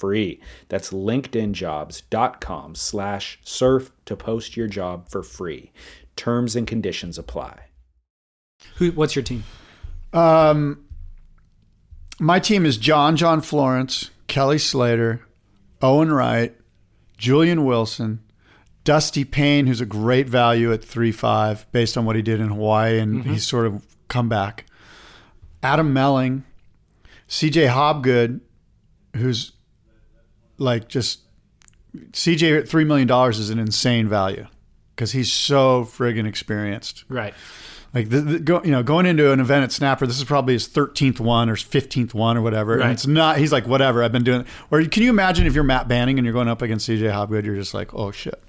free. That's linkedinjobs.com slash surf to post your job for free. Terms and conditions apply. Who? What's your team? Um, my team is John John Florence, Kelly Slater, Owen Wright, Julian Wilson, Dusty Payne, who's a great value at three five based on what he did in Hawaii, and he's sort of come back. Adam Melling, C.J. Hobgood, who's like just CJ at three million dollars is an insane value because he's so friggin' experienced. Right. Like the, the, go, you know, going into an event at Snapper, this is probably his thirteenth one or fifteenth one or whatever. Right. And it's not. He's like, whatever. I've been doing. Or can you imagine if you're Matt Banting and you're going up against CJ Hobgood? You're just like, oh shit.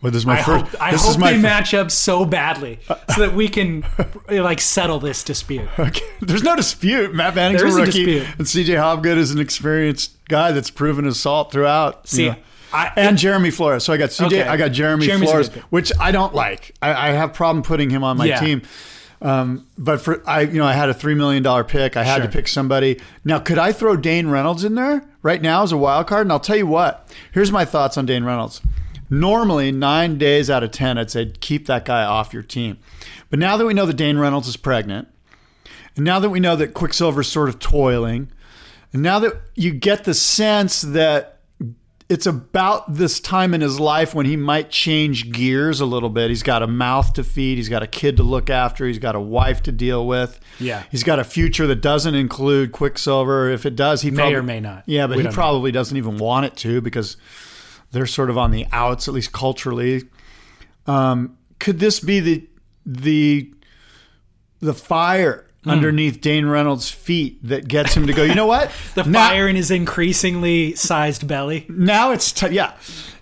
Well, this is my I first. hope, I hope my they match up so badly so that we can like settle this dispute. Okay. There's no dispute. Matt Banting's There a is a dispute. and CJ Hobgood is an experienced guy that's proven his salt throughout. you See, know. I- and Jeremy Flores. So I got CJ. Okay. I got Jeremy Jeremy's Flores, which I don't like. I, I have problem putting him on my Yeah. team. Um, but for I, you know, I had a three million dollar pick. I had Sure. to pick somebody. Now, could I throw Dane Reynolds in there right now as a wild card? And I'll tell you what. Here's my thoughts on Dane Reynolds. Normally, nine days out of ten, I'd say keep that guy off your team. But now that we know that Dane Reynolds is pregnant, and now that we know that Quiksilver's sort of toiling, and now that you get the sense that it's about this time in his life when he might change gears a little bit. He's got a mouth to feed, he's got a kid to look after, he's got a wife to deal with. Yeah. He's got a future that doesn't include Quicksilver. If it does, he May probably, or may not. Yeah, but We he don't know. probably doesn't even want it to because they're sort of on the outs, at least culturally. Um, could this be the the the fire Hmm. underneath Dane Reynolds' feet that gets him to go? You know what? The Now- fire in his increasingly sized belly. now it's ti yeah.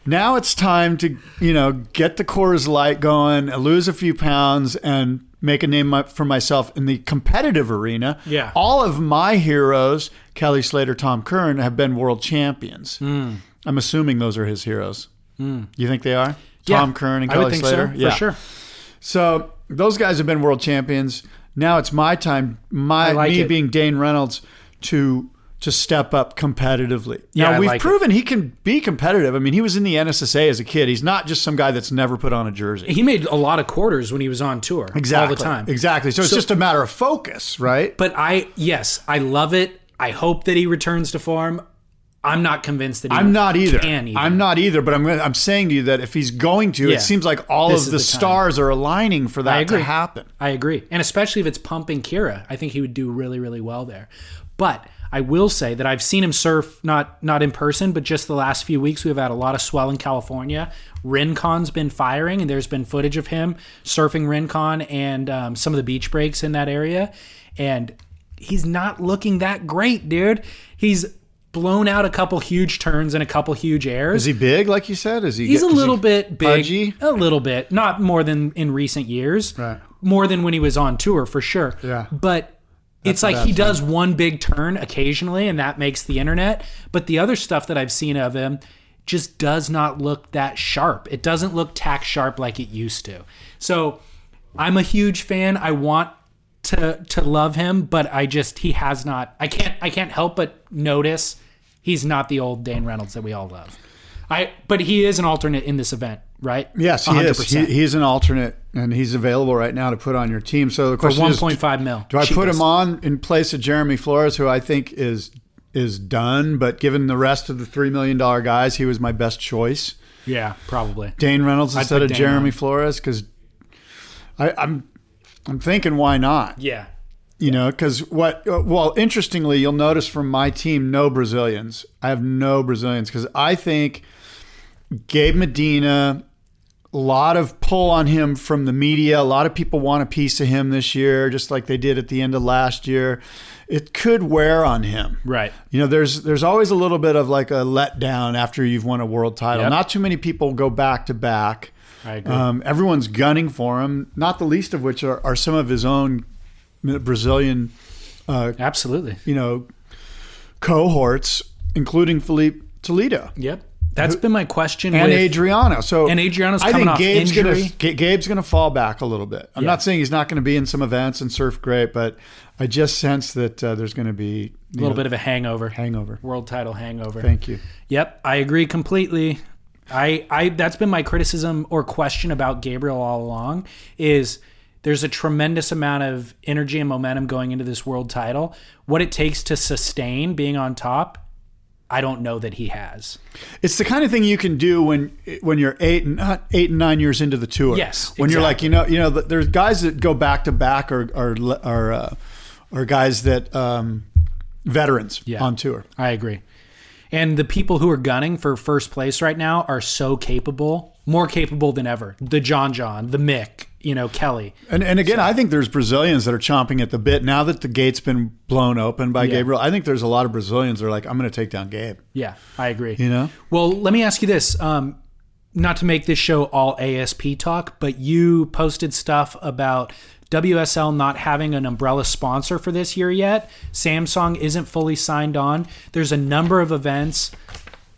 Now it's time to you know get the Coors Light going, lose a few pounds, and make a name for myself in the competitive arena. Yeah. all of my heroes, Kelly Slater, Tom Curren, have been world champions. Hmm. I'm assuming those are his heroes. Hmm. You think they are? Yeah, Tom Curren and I Kelly would think Slater. so, yeah, for sure. So those guys have been world champions. Now it's my time, my like me it. being Dane Reynolds, to to step up competitively. Yeah, now we've like it. proven he can be competitive. I mean, he was in the NSSA as a kid. He's not just some guy that's never put on a jersey. He made a lot of quarters when he was on tour Exactly. all the time. Exactly. So, it's just a matter of focus, right? But I, yes, I love it. I hope that he returns to form. I'm not convinced that he I'm not either. Even. I'm not either. But I'm I'm saying to you that if he's going to, Yeah. it seems like all This of the, the stars are aligning for that to happen. I agree. And especially if it's pumping Kirra, I think he would do really, really well there. But I will say that I've seen him surf not not in person, but just the last few weeks we've had a lot of swell in California. Rincon's been firing, and there's been footage of him surfing Rincon and um, some of the beach breaks in that area. And he's not looking that great, dude. He's blown out a couple huge turns and a couple huge airs. Is he big, like you said? Is he? He's a is he little bit big, pudgy? a little bit, not more than in recent years. Right. More than when he was on tour for sure. Yeah. But it's like he does one big turn occasionally, and that makes the internet. But the other stuff that I've seen of him just does not look that sharp. It doesn't look tack sharp like it used to. So I'm a huge fan. I want to to love him, but I just he has not. I can't I can't help but notice he's not the old Dane Reynolds that we all love. I but he is an alternate in this event, right? Yes, he is. He, he's an alternate, and he's available right now to put on your team. So the for question is, 1.5 mil. do I put him on in place of Jeremy Flores, who I think is is done? But given the rest of the three million dollar guys, he was my best choice. Yeah, probably. Dane Reynolds instead put of Dane Jeremy on. Flores because I'm I'm thinking why not? Yeah. You know, because what? Well, interestingly, you'll notice from my team, no Brazilians. I have no Brazilians because I think Gabe Medina, a lot of pull on him from the media. A lot of people want a piece of him this year, just like they did at the end of last year. It could wear on him. Right. You know, there's there's always a little bit of like a letdown after you've won a world title. Yep. Not too many people go back to back. I agree. Um, everyone's gunning for him, not the least of which are, are some of his own Brazilian, uh, Absolutely. you know, cohorts, including Filipe Toledo Yep. That's been my question and with Adriano. So and Adriano's I coming think off Gabe's injury. Gonna, Gabe's going to fall back a little bit. I'm Yeah. not saying he's not going to be in some events and surf great, but I just sense that uh, there's going to be a little bit of a hangover. hangover. World title hangover. Thank you. Yep, I agree completely. I, I that's been my criticism or question about Gabriel all along is there's a tremendous amount of energy and momentum going into this world title. What it takes to sustain being on top, I don't know that he has. It's the kind of thing you can do when when you're eight and not eight and nine years into the tour. Yes, when you're like you know you know there's guys that go back to back or or or, uh, or guys that um, veterans Yeah. on tour. I agree. And the people who are gunning for first place right now are so capable, more capable than ever. The John John, the Mick, you know, Kelly. And and again, I think there's Brazilians that are chomping at the bit now that the gate's been blown open by Yeah. Gabriel. I think there's a lot of Brazilians that are like, I'm going to take down Gabe. Yeah, I agree. You know? Well, let me ask you this. Um, not to make this show all ASP talk, but you posted stuff about WSL not having an umbrella sponsor for this year yet. Samsung isn't fully signed on. There's a number of events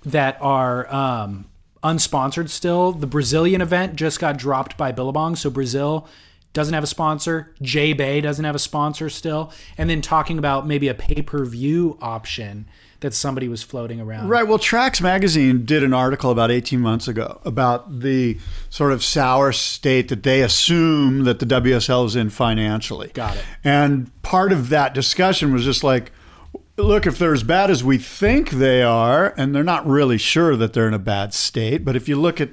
that are um, unsponsored still. The Brazilian event just got dropped by Billabong, so Brazil doesn't have a sponsor. J Bay doesn't have a sponsor still. And then talking about maybe a pay per view option that somebody was floating around. Right. Well, Tracks Magazine did an article about 18 months ago about the sort of sour state that they assume that the WSL is in financially. Got it. And part of that discussion was just like, look, if they're as bad as we think they are, and they're not really sure that they're in a bad state, but if you look at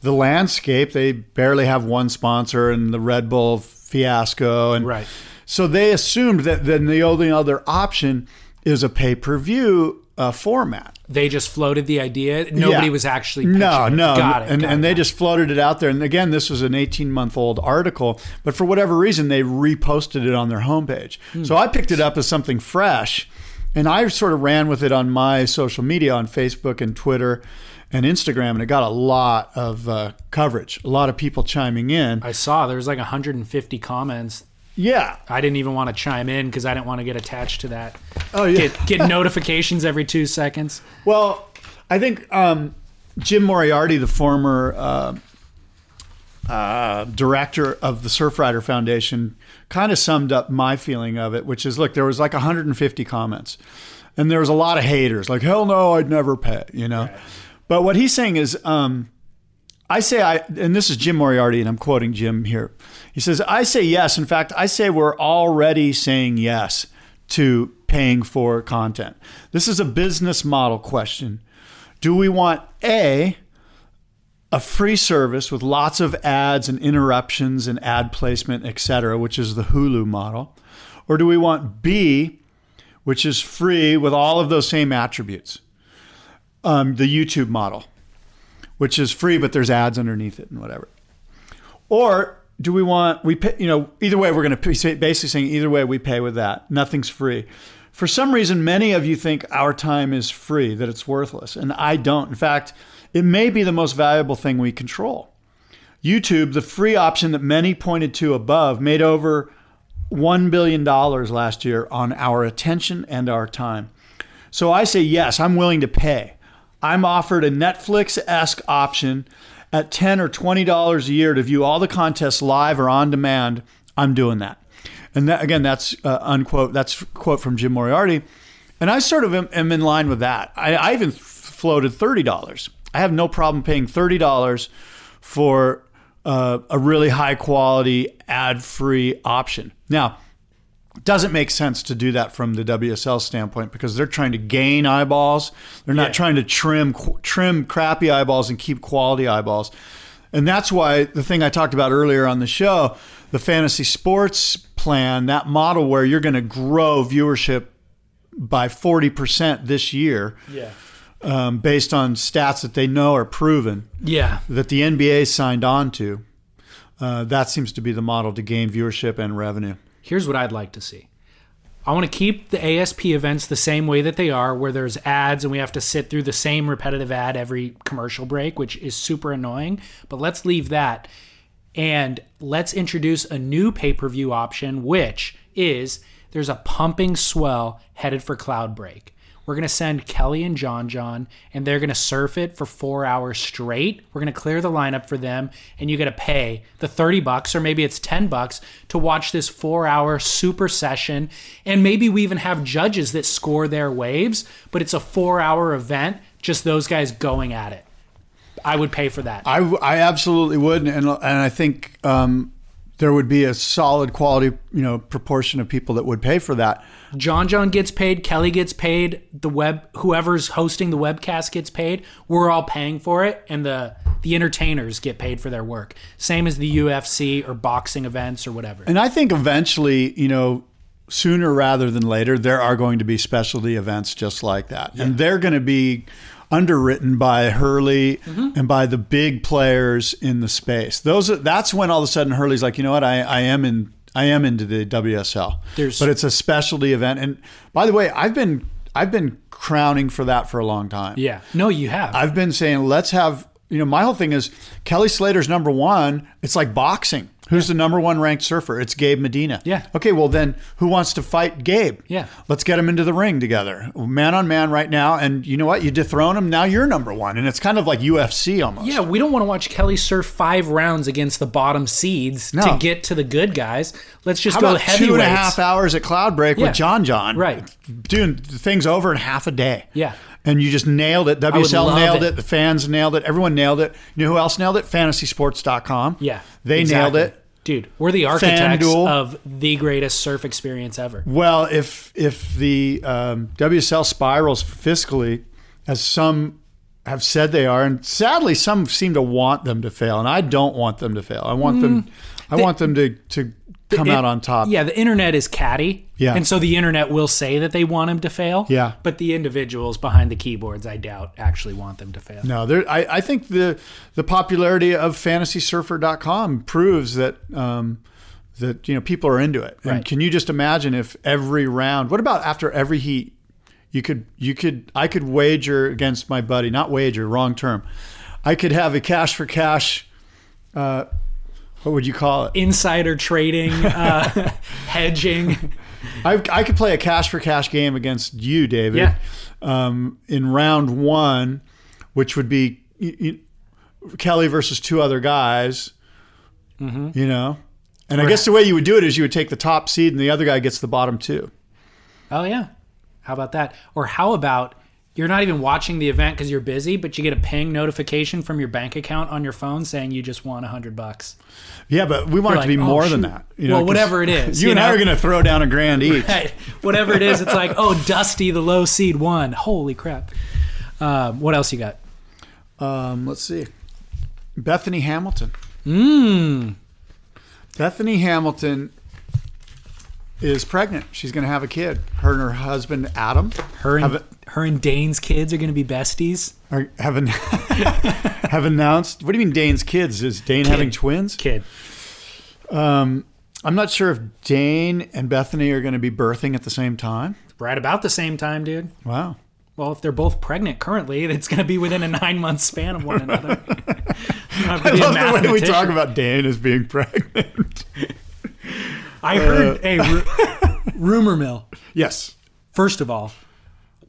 the landscape, they barely have one sponsor and the Red Bull fiasco. And Right. so they assumed that then the only other option is a pay per view uh, format. They just floated the idea. Nobody Yeah. was actually no, no, Got it. and got and it, they just floated it out there. And again, this was an 18 month old article, but for whatever reason, they reposted it on their homepage. Hmm. So I picked it up as something fresh, and I sort of ran with it on my social media on Facebook and Twitter and Instagram, and it got a lot of uh, coverage, a lot of people chiming in. I saw there was like 150 comments. yeah, I didn't even want to chime in because I didn't want to get attached to that. oh yeah. Get get notifications every two seconds. Well, I think um, Jim Moriarty, the former uh, uh, director of the Surfrider Foundation, kind of summed up my feeling of it, which is look, there was like 150 comments. and there was a lot of haters like hell no I'd never pay you know? But what he's saying is um, I say I and this is Jim Moriarty and I'm quoting Jim here. He says I say yes. In fact I say we're already saying yes to paying for content. This is a business model question. Do we want a a free service with lots of ads and interruptions and ad placement, et cetera, which is the Hulu model? Or do we want B, which is free with all of those same attributes? Um, the YouTube model, which is free, but there's ads underneath it and whatever. Or do we want, we pay, you know, either way, we're going to basically saying either way we pay with that. Nothing's free. For some reason, many of you think our time is free, that it's worthless. And I don't. In fact, it may be the most valuable thing we control. YouTube, the free option that many pointed to above, made over $1 billion last year on our attention and our time. So I say, yes, I'm willing to pay. I'm offered a Netflix esque option at 10 or $20 a year to view all the contests live or on demand. I'm doing that. And that, again, that's uh, unquote, that's quote from Jim Moriarty. And I sort of am, am in line with that. I, I even floated $30. I have no problem paying $30 for uh, a really high quality ad free option. Now, it doesn't make sense to do that from the WSL standpoint because they're trying to gain eyeballs. They're not Yeah. trying to trim trim crappy eyeballs and keep quality eyeballs. And that's why the thing I talked about earlier on the show, the fantasy sports plan, that model where you're going to grow viewership by 40% this year Yeah. Um, based on stats that they know are proven Yeah. that the NBA signed on to. Uh, that seems to be the model to gain viewership and revenue. Here's what I'd like to see. I want to keep the ASP events the same way that they are, where there's ads and we have to sit through the same repetitive ad every commercial break, which is super annoying. But let's leave that and let's introduce a new pay per view option, which is there's a pumping swell headed for Cloud Break. We're going to send Kelly and John John, and they're going to surf it for four hours straight. We're going to clear the lineup for them, and you got to pay the 30 bucks, or maybe it's 10 bucks, to watch this four hour super session. And maybe we even have judges that score their waves, but it's a four hour event, just those guys going at it. I would pay for that. I, I absolutely would, and and I think um, there would be a solid quality, you know, proportion of people that would pay for that. John John gets paid, Kelly gets paid, the web whoever's hosting the webcast gets paid. We're all paying for it and the the entertainers get paid for their work. Same as the UFC or boxing events or whatever. And I think eventually, you know, sooner rather than later, there are going to be specialty events just like that, and they're going to be underwritten by Hurley mm-hmm. and by the big players in the space. Those are, that's when all of a sudden Hurley's like, you know what, I, I am in I am into the WSL, There's- but it's a specialty event. And by the way, I've been I've been crowning for that for a long time. Yeah. No, you have. I've been saying let's have you know my whole thing is Kelly Slater's number one. It's like boxing. Who's the number one ranked surfer? It's Gabe Medina. Yeah. Okay, well then who wants to fight Gabe? Yeah. Let's get him into the ring together, man on man right now. And you know what? You dethrone him. Now you're number one, and it's kind of like UFC almost. yeah, we don't want to watch Kelly surf five rounds against the bottom seeds No. to get to the good guys. Let's just How go about heavyweights. two and a half hours at Cloud Break Yeah. with John John? Right. Doing things over in half a day. Yeah. And you just nailed it. WSL nailed it. it. The fans nailed it. Everyone nailed it. You know who else nailed it? FantasySports.com. Yeah. They exactly. nailed it. Dude, we're the architects FanDuel. of the greatest surf experience ever. Well, if if the um, WSL spirals fiscally, as some have said they are, and sadly some seem to want them to fail, and I don't want them to fail. I want them, I want them to to come. It- out on top. Yeah, the internet is catty. Yeah. And so the internet will say that they want him to fail. Yeah. But the individuals behind the keyboards, I doubt, actually want them to fail. No, there. I, I think the the popularity of FantasySurfer.com proves that um, that you know people are into it. And Right. can you just imagine if every round? What about after every heat? You could you could I could wager against my buddy. Not wager, wrong term. I could have a cash for cash. Uh, what would you call it? Insider trading, uh, hedging. I, I could play a cash for cash game against you, David. Yeah. Um, in round one, which would be y- y- Kelly versus two other guys. Mm-hmm. You know, and I guess the way you would do it is you would take the top seed and the other guy gets the bottom two. Oh, yeah. How about that? Or how about you're not even watching the event because you're busy, but you get a ping notification from your bank account on your phone saying you just won a hundred bucks. Yeah, but we want You're it to be like, oh, more than that. Well, 'cause whatever it is, You, you and I are going to throw down a grand each. Right. Whatever it is, it's like, oh, Dusty, the low seed won. Holy crap. Um, what else you got? Um, let's see. Bethany Hamilton. Mmm. Bethany Hamilton is pregnant. She's going to have a kid. Her and her husband Adam Her and, her and Dane's kids are going to be besties. are, have, an, have announced. What do you mean Dane's kids? Is Dane having twins? Kid. Um, I'm not sure if Dane and Bethany are going to be birthing at the same time. Right about the same time, dude. Wow. Well, if they're both pregnant currently, it's going to be within a nine month span of one another. You don't have to I love the way we talk about Dane as being pregnant. I heard, hey, ru- rumor mill. yes. First of all,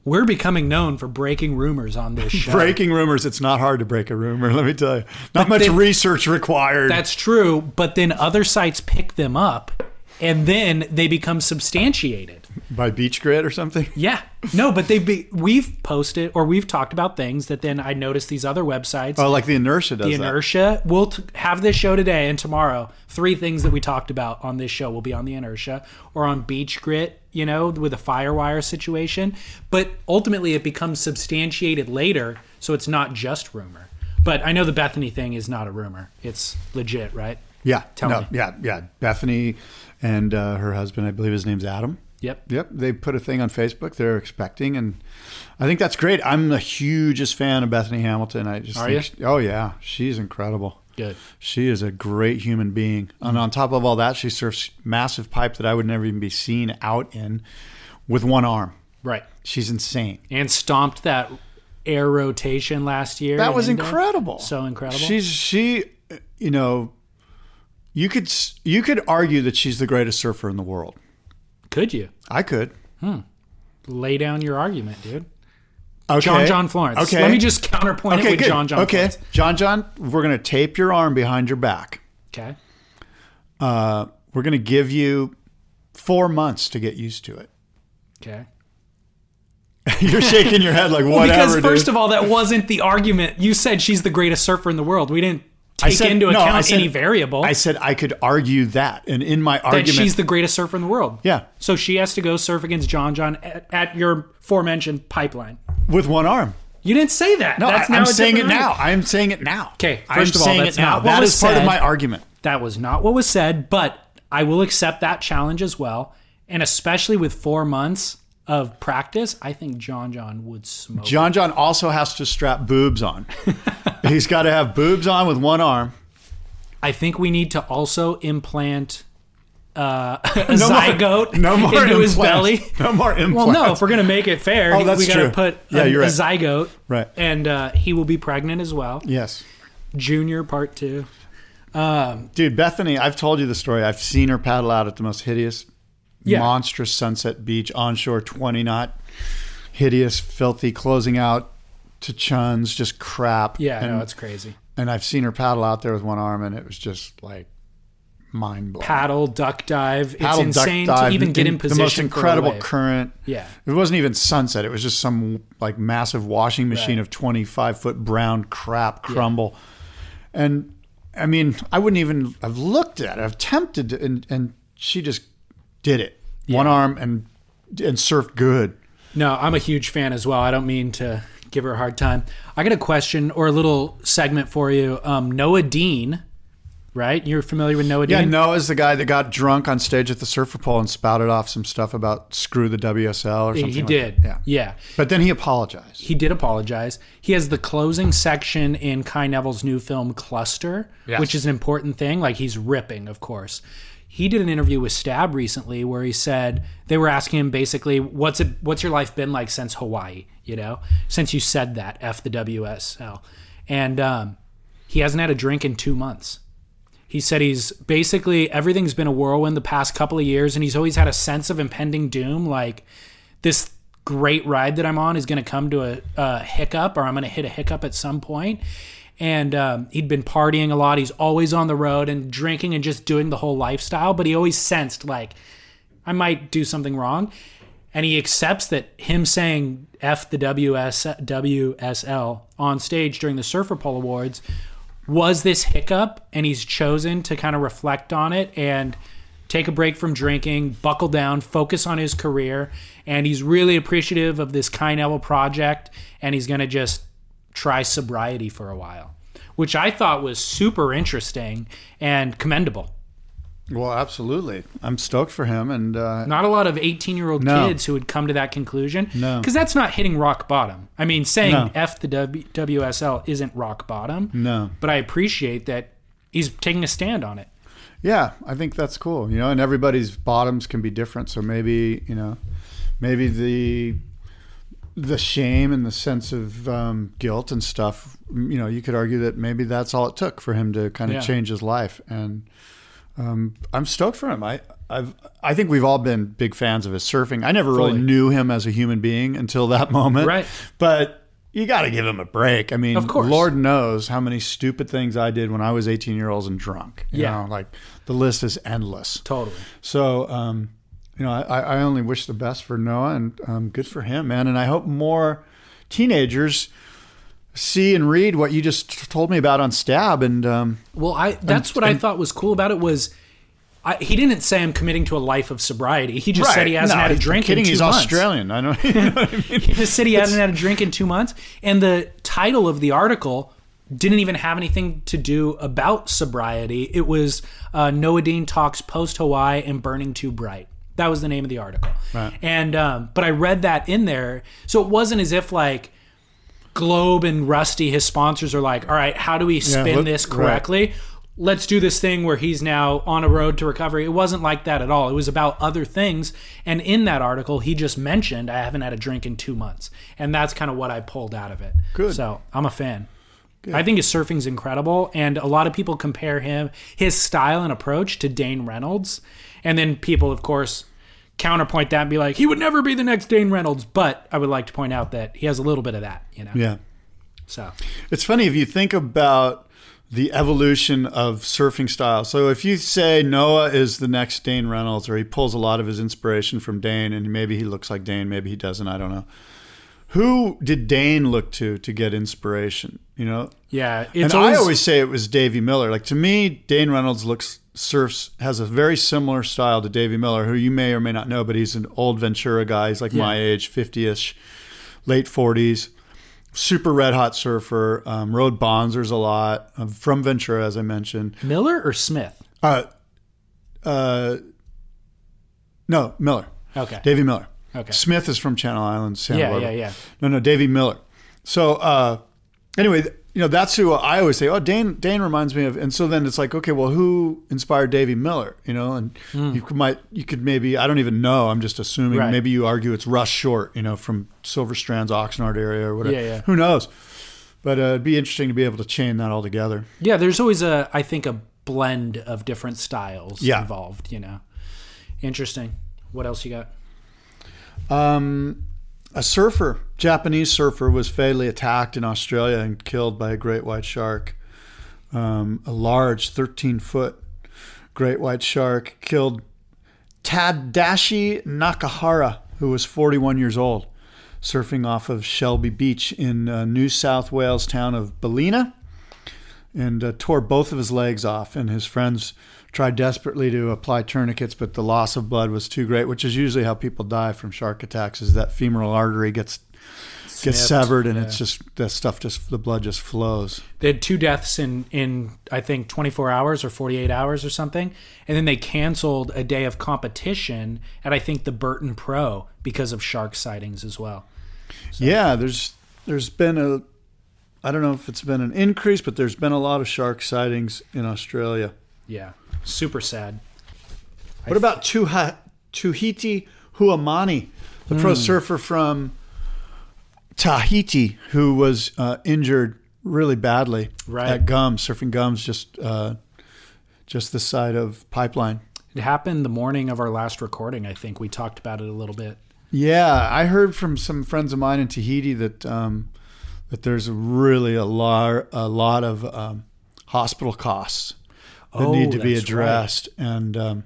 we're becoming known for breaking rumors on this show. Breaking rumors. It's not hard to break a rumor, let me tell you. Not much then- research required. That's true, but then other sites pick them up and then they become substantiated. By Beach Grit or something? Yeah. No, but they've be, we've posted or we've talked about things that then I noticed these other websites. Oh, like the inertia does the that. inertia. We'll t- have this show today and tomorrow. Three things that we talked about on this show will be on the inertia or on Beach Grit, you know, with a firewire situation. But ultimately, it becomes substantiated later, so it's not just rumor. But I know the Bethany thing is not a rumor; it's legit, right? Yeah. Tell no, me. Yeah, yeah. Bethany and uh, her husband, I believe his name's Adam. Yep. Yep. They put a thing on Facebook they're expecting, and I think that's great. I'm the hugest fan of Bethany Hamilton. I just Are think you? oh, yeah. She's incredible. Good. She is a great human being. And on top of all that, she surfs massive pipe that I would never even be seen out in with one arm. Right. She's insane. And stomped that air rotation last year. That was Indo. incredible. So incredible. She's she, you know, you could you could argue that she's the greatest surfer in the world. Could you I could. Hmm. lay down your argument, dude? Okay. John John Florence. Okay. Let me just counterpoint okay, it with good. John John Okay, Florence. John John, we're gonna tape your arm behind your back. Okay. Uh, we're gonna give you four months to get used to it. Okay. You're shaking your head like whatever. because first dude. of all, that wasn't the argument. You said she's the greatest surfer in the world. We didn't take said- into no, I account said- any variable. I said I could argue that, and in my that argument, she's the greatest surfer in the world. yeah, So she has to go surf against John John at, at your aforementioned pipeline. with one arm. You didn't say that. No, That's I, now I'm saying it now. I'm saying it now. 'Kay, I'm first of all, saying that's it now. not what That was is part of my argument. That was not what was said, but I will accept that challenge as well. And especially with four months of practice, I think John John would smoke. John John also has to strap boobs on. He's got to have boobs on with one arm. I think we need to also implant uh, a No more- zygote no more into his belly. No more implants. Well, no, if we're gonna make it fair, Oh, that's we gotta true. put Yeah, a, you're a zygote, Right. And uh, he will be pregnant as well. Yes. Junior part two. Dude, Bethany, I've told you the story. I've seen her paddle out at the most hideous, Yeah. monstrous sunset beach, onshore, 20 knot, hideous, filthy, closing out to chuns, just crap. Yeah, and, no, it's crazy. and I've seen her paddle out there with one arm, and it was just like mind blowing. Paddle, duck dive. It's Paddle, duck insane dive, to even get in position. The most incredible current. Yeah. It wasn't even sunset. It was just some like massive washing machine Right. of 25 foot brown crap crumble. And I mean, I wouldn't even have looked at it. I've tempted to, and, and she just did it. One arm and and surfed good. No, I'm a huge fan as well. I don't mean to give her a hard time. I got a question or a little segment for you. Um, Noa Deane, right? You're familiar with Noa Deane? Yeah, Deane? Noa's the guy that got drunk on stage at the Surfer Poll and spouted off some stuff about screw the WSL or something. he like did. that. Yeah. yeah. But then he apologized. He did apologize. He has the closing section in Kai Neville's new film Cluster, Yes. which is an important thing. Like he's ripping, of course. He did an interview with Stab recently where he said they were asking him basically, "What's it? What's your life been like since Hawaii? You know, since you said that f the WSL," and um, he hasn't had a drink in two months. He said he's basically everything's been a whirlwind the past couple of years, and he's always had a sense of impending doom. Like this great ride that I'm on is going to come to a, a hiccup, or I'm going to hit a hiccup at some point. And um, he'd been partying a lot. He's always on the road and drinking and just doing the whole lifestyle. But he always sensed like I might do something wrong. and he accepts that him saying F the WS, WSL on stage during the Surfer Poll Awards was this hiccup, and he's chosen to kind of reflect on it and take a break from drinking, buckle down, focus on his career, and he's really appreciative of this Neville project, and he's going to just try sobriety for a while, which I thought was super interesting and commendable. Well, absolutely. I'm stoked for him, and uh, Not a lot of 18 year old No. kids who would come to that conclusion. No. Because that's not hitting rock bottom. I mean, saying No. F the w- WSL isn't rock bottom. no, But I appreciate that he's taking a stand on it. Yeah, I think that's cool. You know, and everybody's bottoms can be different, so maybe you know, maybe the the shame and the sense of um, guilt and stuff. You know, you could argue that maybe that's all it took for him to kind of Yeah. change his life, and um, I'm stoked for him. I. I've, I think we've all been big fans of his surfing. I never really knew him as a human being until that moment. Right. But you got to give him a break. I mean, Of course. Lord knows how many stupid things I did when I was 18 years old and drunk. You Yeah. know, like the list is endless. Totally. So, um, you know, I, I only wish the best for Noa and um, good for him, man. And I hope more teenagers see and read what you just told me about on Stab. And um, Well, I that's what I thought was cool about it was I, he didn't say I'm committing to a life of sobriety. He just said he hasn't No, had a drink Kidding, in two he's months. Australian. I know. You know I mean? He just said he hasn't had a drink in two months. And the title of the article didn't even have anything to do about sobriety. It was uh, Noa Deane talks post Hawaii and burning too bright. That was the name of the article. Right. And um, but I read that in there, so it wasn't as if like Globe and Rusty, his sponsors, are like, all right, how do we spin look- this right. Let's do this thing where he's now on a road to recovery. It wasn't like that at all. It was about other things. And in that article, he just mentioned, I haven't had a drink in two months. And that's kind of what I pulled out of it. Good. So I'm a fan. I think his surfing's incredible. And a lot of people compare him, his style and approach to Dane Reynolds. And then people, of course, counterpoint that and be like, he would never be the next Dane Reynolds. But I would like to point out that he has a little bit of that, you know? yeah. So, It's funny if you think about the evolution of surfing style. So if you say Noa is the next Dane Reynolds, or he pulls a lot of his inspiration from Dane, and maybe he looks like Dane, maybe he doesn't, I don't know. Who did Dane look to to get inspiration? You know, yeah, and it's I always, always say it was Davy Miller. Like to me, Dane Reynolds looks surfs has a very similar style to Davy Miller, who you may or may not know, but he's an old Ventura guy. He's like my age, fifty ish, late forties. Super red hot surfer. Um, rode Bonzers a lot um, from Ventura, as I mentioned. Miller or Smith? Uh, uh, no, Miller. Okay. Davy Miller. Okay. Smith is from Channel Islands, Santa Yeah, Barbara. yeah, yeah. No, no, Davy Miller. So uh, anyway, you know that's who I always say. Oh, Dane. Dane reminds me of. And so then it's like, okay, well, who inspired Davy Miller? You know, and you could, might you could maybe I don't even know. I'm just assuming. Right. Maybe you argue it's Russ Short. You know, from Silver Strands, Oxnard area or whatever. Yeah, yeah. Who knows? But uh, it'd be interesting to be able to chain that all together. Yeah, there's always a, I think, a blend of different styles Yeah. involved, you know. Interesting. What else you got? Um, a surfer, Japanese surfer, was fatally attacked in Australia and killed by a great white shark. Um, a large 13 foot great white shark killed Tadashi Nakahara, who was 41 years old, surfing off of Shelly Beach in uh, New South Wales town of Ballina and uh, tore both of his legs off. And his friends tried desperately to apply tourniquets, but the loss of blood was too great, which is usually how people die from shark attacks. Is that femoral artery gets gets severed, and yeah. it's just that stuff just the blood just flows. They had two deaths in, in I think 24 hours or 48 hours or something. And then they canceled a day of competition at, I think, the Burton Pro because of shark sightings as well. Yeah, there's there's been a I don't know if it's been an increase, but there's been a lot of shark sightings in Australia. Yeah. Super sad. What about Tuha, Tuhiti Huamani, the Hmm. pro surfer from Tahiti, who was uh, injured really badly Right. at Gums, surfing Gums, just uh, just this side of Pipeline. It happened the morning of our last recording, I think. We talked about it a little bit. Yeah, I heard from some friends of mine in Tahiti that um, that there's really a lot a lot of um, hospital costs that Oh, need to be that's right. addressed, and um,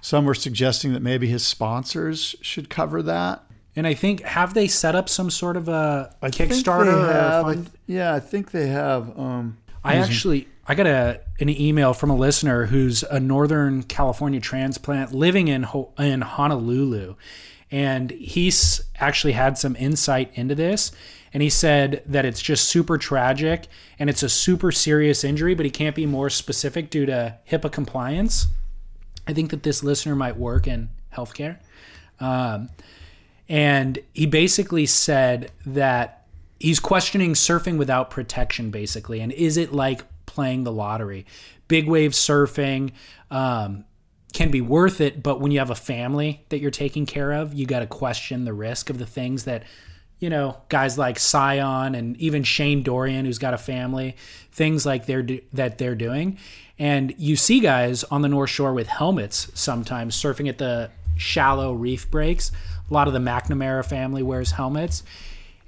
some were suggesting that maybe his sponsors should cover that. And I think have they set up some sort of a I think they Kickstarter or have. Fund? th- yeah, I think they have. Um, I actually I got a an email from a listener who's a Northern California transplant living in Ho- in Honolulu, and he's actually had some insight into this. And he said that it's just super tragic and it's a super serious injury, but he can't be more specific due to HIPAA compliance. I think that this listener might work in healthcare. Um, and he basically said that he's questioning surfing without protection, basically. And is it like playing the lottery? Big wave surfing um, can be worth it, but when you have a family that you're taking care of, you got to question the risk of the things that, you know, guys like Sion and even Shane Dorian, who's got a family, things like they're do- that they're doing. And you see guys on the North Shore with helmets sometimes surfing at the shallow reef breaks. A lot of the McNamara family wears helmets.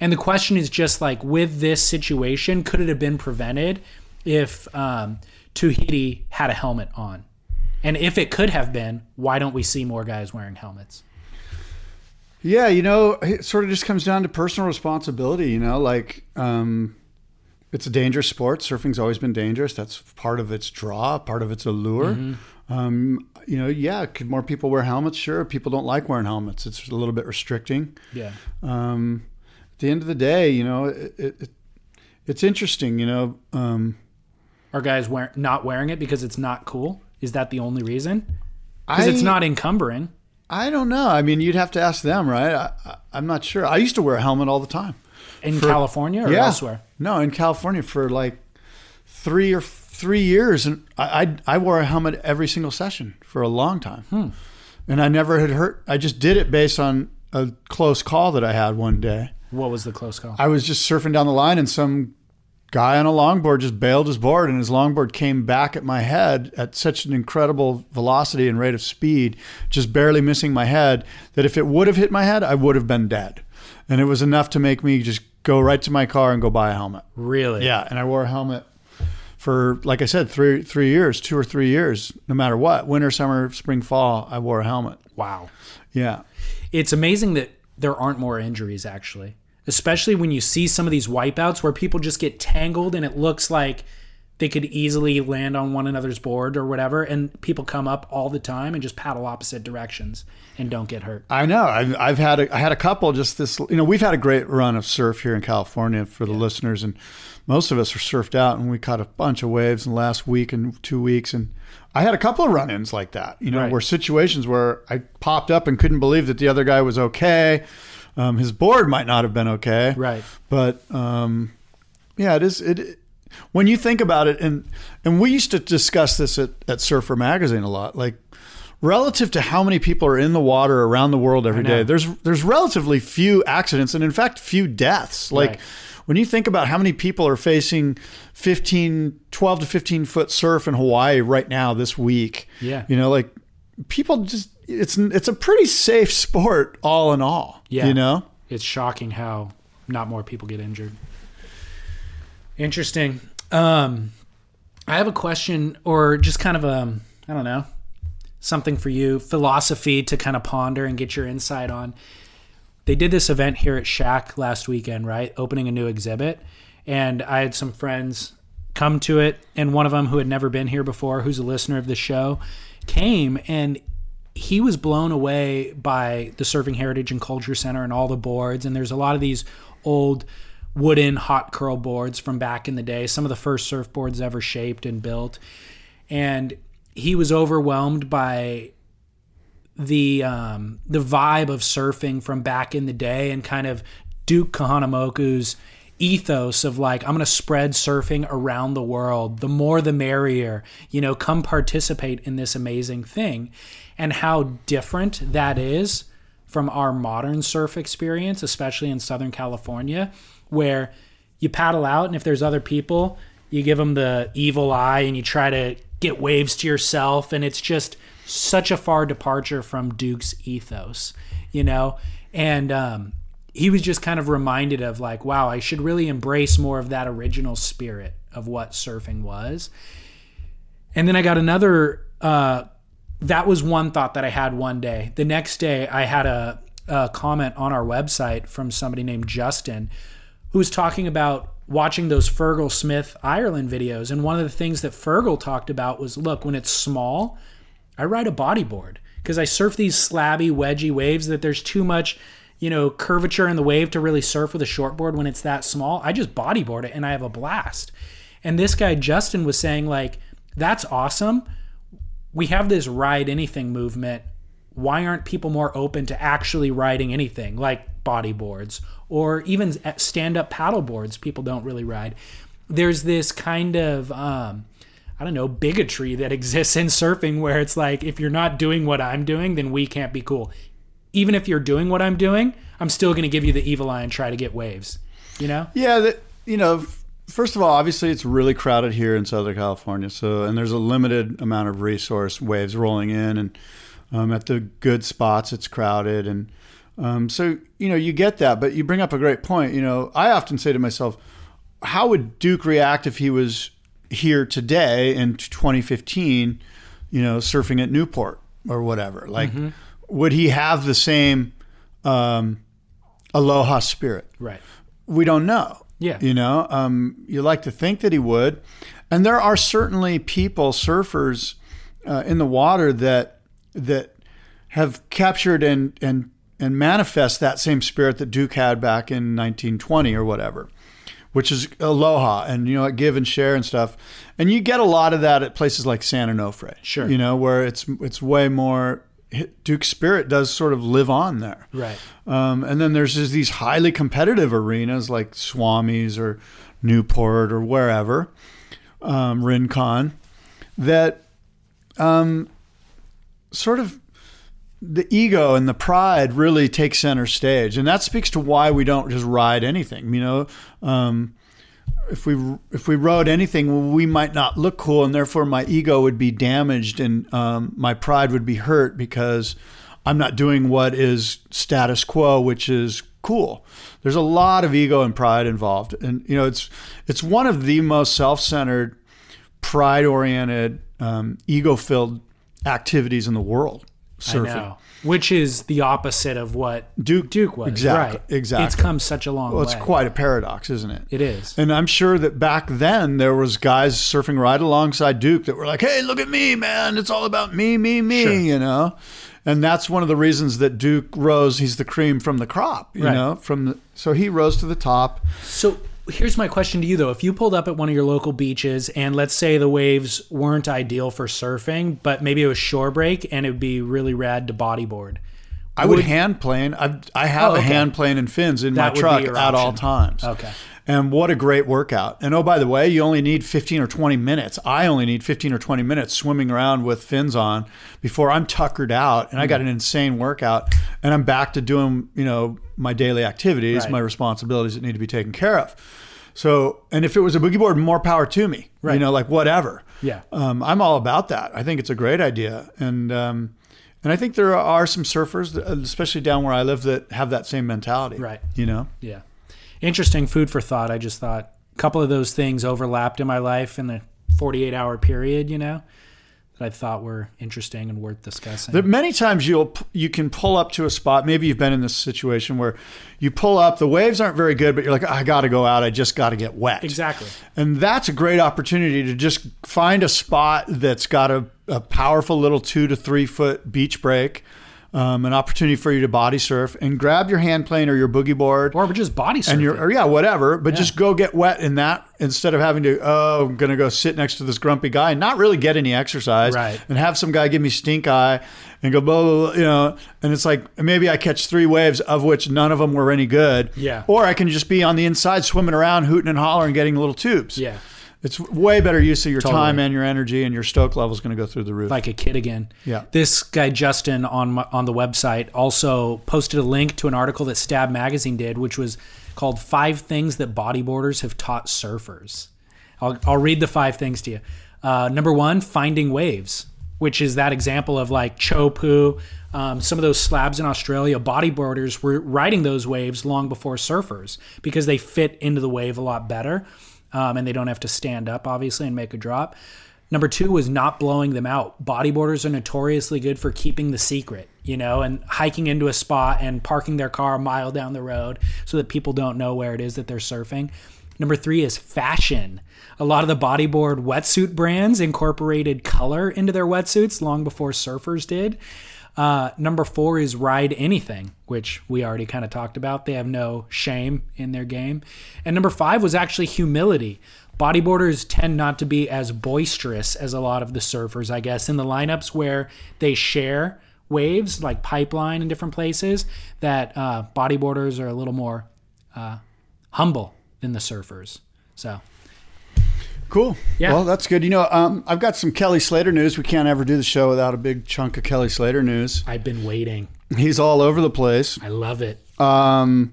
And the question is just like with this situation, could it have been prevented if um, Tuhiti had a helmet on? And if it could have been, why don't we see more guys wearing helmets? Yeah, you know, it sort of just comes down to personal responsibility. You know, like um, it's a dangerous sport. Surfing's always been dangerous. That's part of its draw, part of its allure. Um, you know, yeah, could more people wear helmets? Sure. People don't like wearing helmets. It's a little bit restricting. Yeah. Um, at the end of the day, you know, it, it, it's interesting. You know, um, Are guys wear- not wearing it because it's not cool? Is that the only reason? Because it's not encumbering. I don't know. I mean, you'd have to ask them, right? I, I'm not sure. I used to wear a helmet all the time. In For- California or yeah. elsewhere? No, in California for like three or three years, and I I, I wore a helmet every single session for a long time, Hmm. and I never had hurt. I just did it based on a close call that I had one day. What was the close call? I was just surfing down the line, and some guy on a longboard just bailed his board, and his longboard came back at my head at such an incredible velocity and rate of speed, just barely missing my head, that if it would have hit my head, I would have been dead. And it was enough to make me just go right to my car and go buy a helmet. really? Yeah, and I wore a helmet for, like I said, three three years, two or three years, no matter what, winter, summer, spring, fall. I wore a helmet. Wow. Yeah, it's amazing that there aren't more injuries actually especially when you see some of these wipeouts where people just get tangled and it looks like they could easily land on one another's board or whatever and people come up all the time and just paddle opposite directions and don't get hurt I know. I've, I've had a, I had a couple just this. You know, we've had a great run of surf here in California for the listeners, and most of us are surfed out, and we caught a bunch of waves in the last week and two weeks, and I had a couple of run-ins like that. You know, Right. where situations where I popped up and couldn't believe that the other guy was okay. Um, his board might not have been okay, Right. But um, yeah, it is. It when you think about it, and and we used to discuss this at, at Surfer Magazine a lot, like relative to how many people are in the water around the world every day, There's there's relatively few accidents, and in fact, few deaths. Like. Right. When you think about how many people are facing 15, 12 to 15 foot surf in Hawaii right now this week, Yeah. you know, like people just, it's, it's a pretty safe sport all in all, Yeah. you know? it's shocking how not more people get injured interesting um i have a question or just kind of a i don't know something for you philosophy to kind of ponder and get your insight on they did this event here at Shack last weekend, right? Opening a new exhibit. And I had some friends come to it, and one of them who had never been here before, who's a listener of the show, came and he was blown away by the Surfing Heritage and Culture Center and all the boards. And there's a lot of these old wooden hot curl boards from back in the day, some of the first surfboards ever shaped and built. And he was overwhelmed by the um, the vibe of surfing from back in the day and kind of Duke Kahanamoku's ethos of like I'm going to spread surfing around the world. The more the merrier. You know, come participate in this amazing thing. And how different that is from our modern surf experience, especially in Southern California, where you paddle out and if there's other people, you give them the evil eye and you try to get waves to yourself and it's just such a far departure from Duke's ethos, you know? And um, he was just kind of reminded of like, wow, I should really embrace more of that original spirit of what surfing was. And then I got another uh, that was one thought that I had one day. The next day, I had a, a comment on our website from somebody named Justin who was talking about watching those Fergal Smith Ireland videos. And one of the things that Fergal talked about was look, when it's small, I ride a bodyboard because I surf these slabby, wedgy waves that there's too much, you know, curvature in the wave to really surf with a shortboard when it's that small. I just bodyboard it and I have a blast. And this guy, Justin, was saying, like, that's awesome. We have this ride anything movement. Why aren't people more open to actually riding anything like bodyboards or even stand up paddle boards? People don't really ride. There's this kind of, um, I don't know, bigotry that exists in surfing where it's like, if you're not doing what I'm doing, then we can't be cool. Even if you're doing what I'm doing, I'm still going to give you the evil eye and try to get waves. You know? Yeah, that you know, first of all, obviously it's really crowded here in Southern California. So, and there's a limited amount of resource waves rolling in, and um, at the good spots it's crowded, and um, so you know you get that. But you bring up a great point. You know, I often say to myself, how would Duke react if he was here today in 2015? You know, surfing at Newport or whatever. Like, mm-hmm. would he have the same um, aloha spirit? Right. We don't know. Yeah. You know, um, you like to think that he would. And there are certainly people, surfers uh, in the water that that have captured and and and manifest that same spirit that Duke had back in 1920 or whatever, which is aloha and you know give and share and stuff. And you get a lot of that at places like San Onofre. Sure. You know where it's it's way more Duke spirit does sort of live on there. Right. Um, and then there's just these highly competitive arenas like Swami's or Newport or wherever, um, Rincon, that um, sort of the ego and the pride really take center stage. And that speaks to why we don't just ride anything. You know, um, if we if we rode anything, we might not look cool, and therefore my ego would be damaged, and um, my pride would be hurt because I'm not doing what is status quo, which is cool. There's a lot of ego and pride involved, and you know it's it's one of the most self-centered, pride-oriented, um, ego-filled activities in the world. Surfing which is the opposite of what Duke Duke was. Exactly. Right. Exactly. It's come such a long well, way. it's quite a paradox, isn't it? It is. And I'm sure that back then there was guys surfing right alongside Duke that were like, "Hey, look at me, man! It's all about me, me, me," sure. you know. And that's one of the reasons that Duke rose. He's the cream from the crop, you right. know. From the, so he rose to the top. So here's my question to you though if you pulled up at one of your local beaches and let's say the waves weren't ideal for surfing but maybe it was shore break and it would be really rad to bodyboard I would, would hand plane. I I have oh, okay. a hand plane and fins in that my truck at all times. Okay. And what a great workout. And oh, by the way, you only need 15 or 20 minutes. I only need 15 or 20 minutes swimming around with fins on before I'm tuckered out and I got an insane workout and I'm back to doing, you know, my daily activities, right. my responsibilities that need to be taken care of. So, and if it was a boogie board, more power to me. Right. You know, like whatever. Yeah. Um, I'm all about that. I think it's a great idea. And, um, and I think there are some surfers, especially down where I live, that have that same mentality. Right. You know? Yeah. Interesting food for thought. I just thought a couple of those things overlapped in my life in the 48 hour period, you know? that I thought were interesting and worth discussing. There, many times you'll you can pull up to a spot. Maybe you've been in this situation where you pull up, the waves aren't very good, but you're like, I got to go out. I just got to get wet. Exactly. And that's a great opportunity to just find a spot that's got a, a powerful little two to three foot beach break um, an opportunity for you to body surf and grab your hand plane or your boogie board. Or just body surf and your or yeah whatever but yeah. just go get wet in that instead of having to oh I'm gonna go sit next to this grumpy guy and not really get any exercise right. and have some guy give me stink eye and go blah, blah, blah you know and it's like maybe I catch three waves of which none of them were any good. Yeah. Or I can just be on the inside swimming around hooting and hollering getting little tubes. Yeah it's way better use of your totally. time and your energy, and your stoke level is going to go through the roof. Like a kid again. Yeah. This guy Justin on my, on the website also posted a link to an article that Stab Magazine did, which was called Five Things That Bodyboarders Have Taught Surfers. I'll, I'll read the five things to you. Uh, number one, finding waves, which is that example of like Chopu, um, some of those slabs in Australia, bodyboarders were riding those waves long before surfers because they fit into the wave a lot better um, and they don't have to stand up, obviously, and make a drop. Number two was not blowing them out. Bodyboarders are notoriously good for keeping the secret, you know, and hiking into a spot and parking their car a mile down the road so that people don't know where it is that they're surfing. Number three is fashion. A lot of the bodyboard wetsuit brands incorporated color into their wetsuits long before surfers did. Uh, number four is ride anything, which we already kind of talked about. They have no shame in their game. And number five was actually humility. Bodyboarders tend not to be as boisterous as a lot of the surfers, I guess, in the lineups where they share waves like pipeline in different places. That uh, bodyboarders are a little more uh, humble than the surfers. So Cool. Yeah. Well, that's good. You know, um, I've got some Kelly Slater news. We can't ever do the show without a big chunk of Kelly Slater news. I've been waiting. He's all over the place. I love it. Um,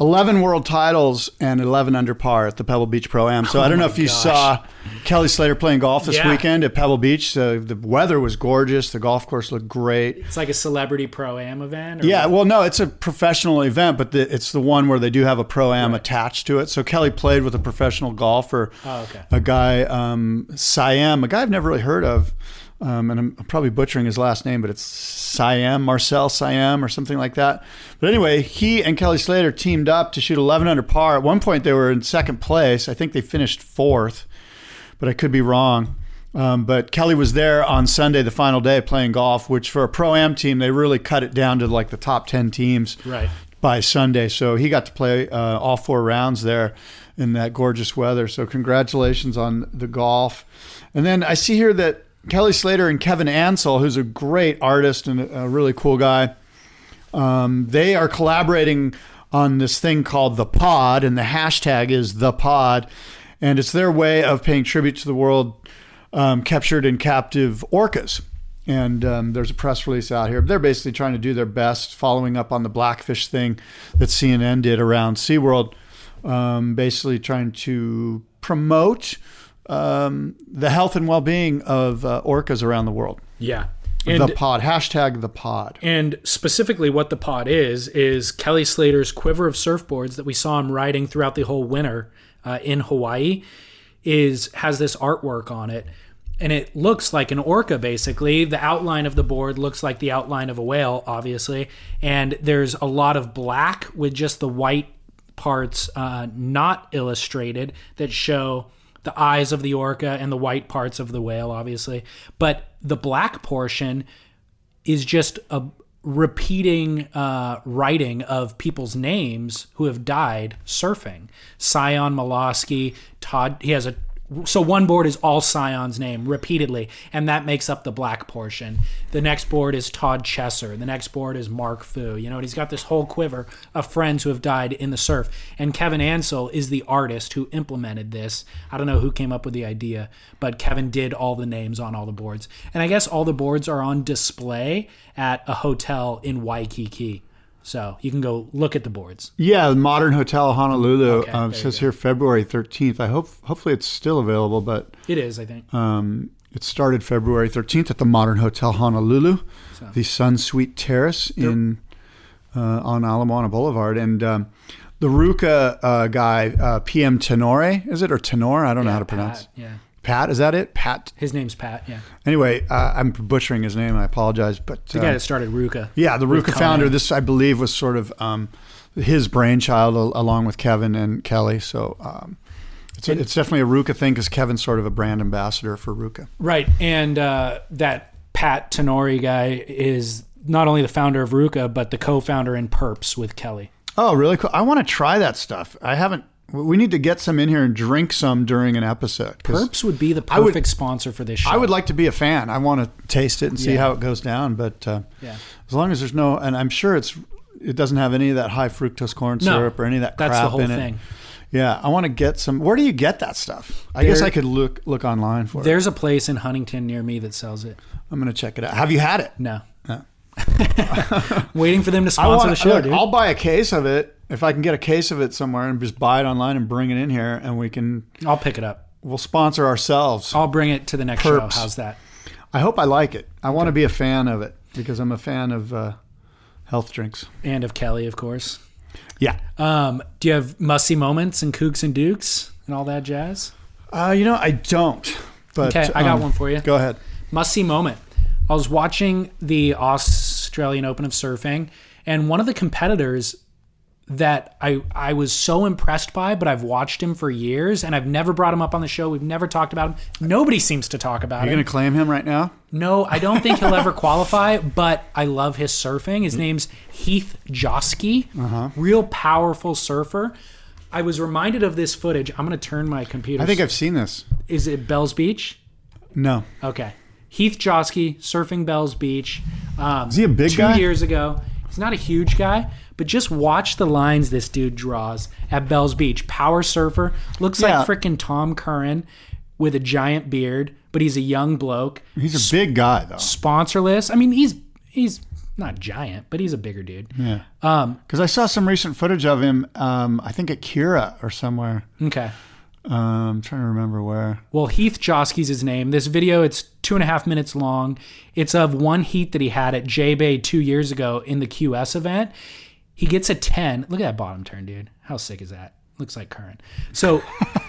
11 world titles and 11 under par at the Pebble Beach Pro Am. So I don't know Oh my if you gosh. saw Kelly Slater playing golf this Yeah. weekend at Pebble Beach. So the weather was gorgeous. The golf course looked great. It's like a celebrity pro am event. or Yeah, what? well, no, it's a professional event, but the, it's the one where they do have a pro am attached to it. So Kelly played with a professional golfer, Oh, okay. a guy, um, Siem, a guy I've never really heard of, um, and I'm probably butchering his last name, but it's Siem, Marcel Siem, or something like that. But anyway, he and Kelly Slater teamed up to shoot 11 under par. At one point, they were in second place. I think they finished fourth, but I could be wrong. Um, but Kelly was there on Sunday, the final day, playing golf, which for a pro am team, they really cut it down to like the top 10 teams Right. by Sunday. So he got to play uh, all four rounds there in that gorgeous weather. So congratulations on the golf. And then I see here that Kelly Slater and Kevin Ancell, who's a great artist and a really cool guy, um, they are collaborating on this thing called the Pod, and the hashtag is the Pod, and it's their way of paying tribute to the world um, captured and captive orcas. And um, there's a press release out here. They're basically trying to do their best, following up on the blackfish thing that CNN did around SeaWorld, um, basically trying to promote um, the health and well-being of uh, orcas around the world. Yeah. And, the pod hashtag the pod. and specifically, what the pod is is Kelly Slater's quiver of surfboards that we saw him riding throughout the whole winter uh, in Hawaii. Is has this artwork on it, and it looks like an orca. Basically, the outline of the board looks like the outline of a whale, obviously, and there's a lot of black with just the white parts uh, not illustrated that show the eyes of the orca and the white parts of the whale, obviously. But the black portion is just a repeating uh, writing of people's names who have died surfing. Sion Milosky, Todd. He has a so one board is all Sion's name repeatedly, and that makes up the black portion. The next board is Todd Chesser. The next board is Mark Foo. You know, he's got this whole quiver of friends who have died in the surf. And Kevin Ancell is the artist who implemented this. I don't know who came up with the idea, but Kevin did all the names on all the boards. And I guess all the boards are on display at a hotel in Waikiki. So you can go look at the boards. Yeah, the Modern Hotel Honolulu Okay, um, says here February 13th. I hope hopefully it's still available, but It is, I think. um, it started February 13th at the Modern Hotel Honolulu, the Sun Suite Terrace in uh, on Ala Moana Boulevard, and um, the RVCA uh, guy uh, PM Tenore is it or Tenor? I don't know how to pronounce. Pat, yeah. Pat, is that it? Pat. His name's Pat, yeah. Anyway, uh, I'm butchering his name. I apologize, but The uh, guy that started RVCA. Yeah, the RVCA founder. This, I believe, was sort of um, his brainchild, al- along with Kevin and Kelly. So um, it's, a, it's definitely a RVCA thing because Kevin's sort of a brand ambassador for RVCA. Right. And uh, that Pat Tenore guy is not only the founder of RVCA, but the co founder in Purps with Kelly. Oh, really cool! I want to try that stuff. I haven't. We need to get some in here and drink some during an episode. 'cause Purps would be the I would- perfect sponsor for this show. I would like to be a fan. I want to taste it and see Yeah. how it goes down. But uh, Yeah. as long as there's no, and I'm sure it's, it doesn't have any of that high fructose corn No, syrup or any of that that's crap the whole in it. thing. Yeah, I want to get some. Where do you get that stuff? I guess There- I could look look online for it. There's a place in Huntington near me that sells it. I'm gonna check it out. Have you had it? No. Waiting for them to sponsor want the show, look, dude. I'll buy a case of it if I can get a case of it somewhere and just buy it online and bring it in here, and we can I'll pick it up. we'll sponsor ourselves. I'll bring it to the next Purps. show. How's that? I hope I like it. I want to be a fan of it because I'm a fan of uh, health drinks. And of Kelly, of course. Yeah. Um, do you have musty moments and kooks and dukes and all that jazz? Uh, you know, I don't. But Okay, I got um, one for you. Go ahead. Must see moment. I was watching the Australian Open of Surfing, and one of the competitors that I I was so impressed by, but I've watched him for years, and I've never brought him up on the show. We've never talked about him. Nobody seems to talk about You're him. going to claim him right now? No, I don't think he'll ever qualify, but I love his surfing. His name's Heath Joske. Uh-huh. Real powerful surfer. I was reminded of this footage. I'm going to turn my computer. I think I've seen this. Is it Bell's Beach? No. Okay. Heath Joske, surfing Bell's Beach. Um, Is he a big two guy? years ago. He's not a huge guy, but just watch the lines this dude draws at Bell's Beach. Power surfer. Looks Yeah. like frickin' Tom Curren with a giant beard, but he's a young bloke. He's a big guy, though. Sponsorless. I mean, he's he's not giant, but he's a bigger dude. Yeah. Um, Because I saw some recent footage of him, um, I think at Kirra or somewhere. okay. Um, I'm trying to remember where. Well, Heath Joske's his name. This video, it's two and a half minutes long. It's of one heat that he had at J Bay two years ago in the QS event. He gets a 10. Look at that bottom turn, dude. How sick is that? Looks like Curren. So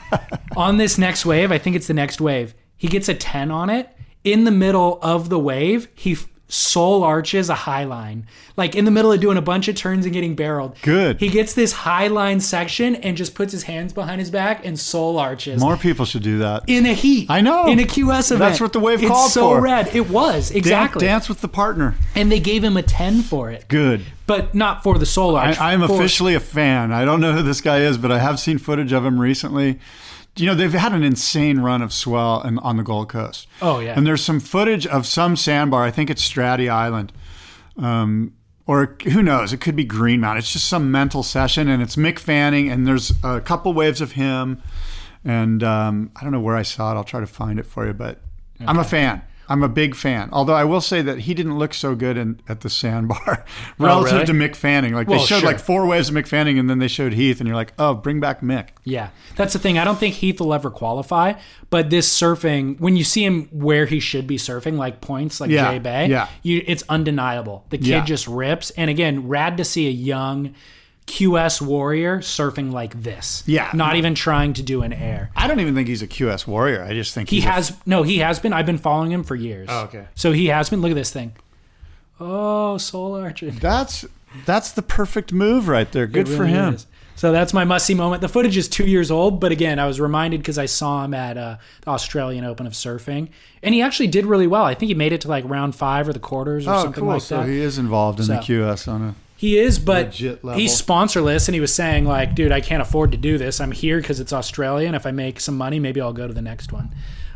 on this next wave, I think it's the next wave, he gets a 10 on it. In the middle of the wave, he soul arches a high line. Like in the middle of doing a bunch of turns and getting barreled. Good. He gets this high line section and just puts his hands behind his back and soul arches More people should do that. in a heat. I know. In a QS event. That's what the wave it's called so for. rad. It was Dan- exactly. dance with the partner. And they gave him a ten for it, Good. but not for the soul arch. I, I'm for- officially a fan. I don't know who this guy is, but I have seen footage of him recently. You know, they've had an insane run of swell in, on the Gold Coast. Oh, yeah. And there's some footage of some sandbar. I think it's Straddie Island. Um, or who knows? It could be Green Mountain. It's just some mental session, and it's Mick Fanning, and there's a couple waves of him. And um, I don't know where I saw it. I'll try to find it for you, but I'm a fan. I'm a big fan. Although I will say that he didn't look so good in, at the sandbar oh, relative Oh, really? to Mick Fanning. Like Well, they showed sure. like four waves of Mick Fanning, and then they showed Heath, and you're like, oh, bring back Mick. Yeah, that's the thing. I don't think Heath will ever qualify. But this surfing, when you see him where he should be surfing, like points, like Yeah, J Bay, yeah. you, it's undeniable. The kid Yeah. just rips. And again, rad to see a young QS warrior surfing like this. Yeah. not even trying to do an air. I don't even think he's a QS warrior. I just think He he's a- has no, he has been. I've been following him for years. Oh, okay. So he has been. Look at this thing. Oh, soul arching. that's that's the perfect move right there. Good It for really him. is. So that's my must see moment. The footage is two years old, but again, I was reminded because I saw him at uh, the Australian Open of Surfing, and he actually did really well. I think he made it to like round five or the quarters or Oh, something cool. like so that. he is involved in the So- QS on a. He is, but Legit level. he's sponsorless, and he was saying like, "Dude, I can't afford to do this. I'm here because it's Australia, and if I make some money, maybe I'll go to the next one."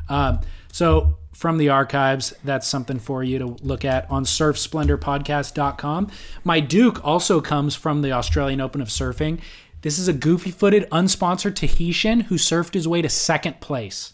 Um, so from the archives, that's something for you to look at on surfsplendorpodcast.com. My Duke also comes from the Australian Open of Surfing. This is a goofy-footed, unsponsored Tahitian who surfed his way to second place.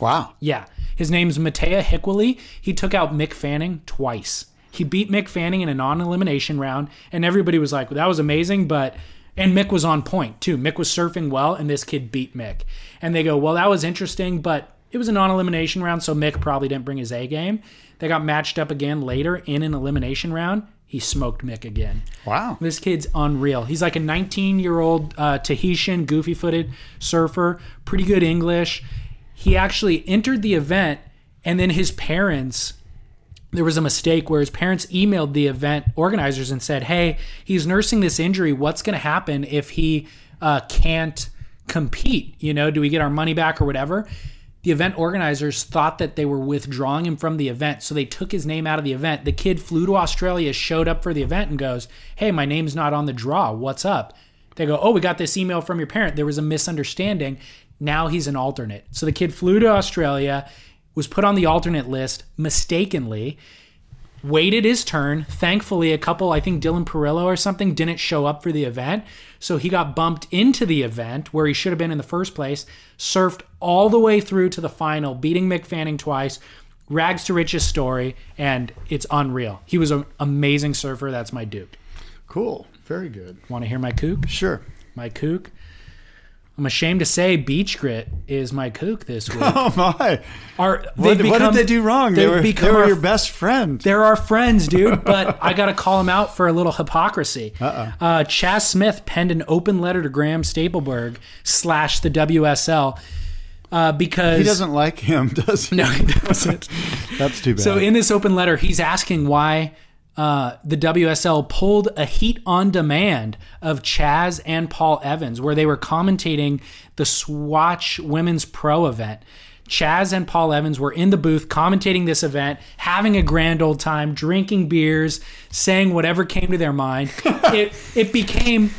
Wow. Yeah. His name's Mateia Hiquily. He took out Mick Fanning twice. He beat Mick Fanning in a non elimination round, and everybody was like, well, that was amazing, but. And Mick was on point too. Mick was surfing well, and this kid beat Mick. And they go, well, that was interesting, but it was a non elimination round, so Mick probably didn't bring his A game. They got matched up again later in an elimination round. He smoked Mick again. Wow. This kid's unreal. He's like a 19 year old uh, Tahitian, goofy footed surfer, pretty good English. He actually entered the event, and then his parents, there was a mistake where his parents emailed the event organizers and said, Hey, he's nursing this injury. What's going to happen if he uh, can't compete? You know, do we get our money back or whatever? The event organizers thought that they were withdrawing him from the event, so they took his name out of the event. The kid flew to Australia, showed up for the event, and goes, Hey, my name's not on the draw. What's up? They go, Oh, we got this email from your parent. There was a misunderstanding. Now he's an alternate. So the kid flew to Australia, was put on the alternate list mistakenly, waited his turn. Thankfully, a couple, I think Dylan Perillo or something, didn't show up for the event. So he got bumped into the event where he should have been in the first place, surfed all the way through to the final, beating Mick Fanning twice. Rags to riches story, and it's unreal. He was an amazing surfer. That's my Duke. Cool. Very good. Want to hear my kook? Sure. My kook. I'm ashamed to say Beach Grit is my kook this week. Oh my! Our, What, they've what did they do wrong? They they've were, they become were our- your best friend. They're our friends, dude, but I got to call them out for a little hypocrisy. Uh-uh. Uh, Chas Smith penned an open letter to Graham Stapelberg slash the WSL uh, because He doesn't like him, does he? No, he doesn't. That's too bad. So in this open letter, he's asking why uh, the WSL pulled a heat on demand of Chaz and Paul Evans, where they were commentating the Swatch Women's Pro event. Chaz and Paul Evans were in the booth commentating this event, having a grand old time, drinking beers, saying whatever came to their mind. it it became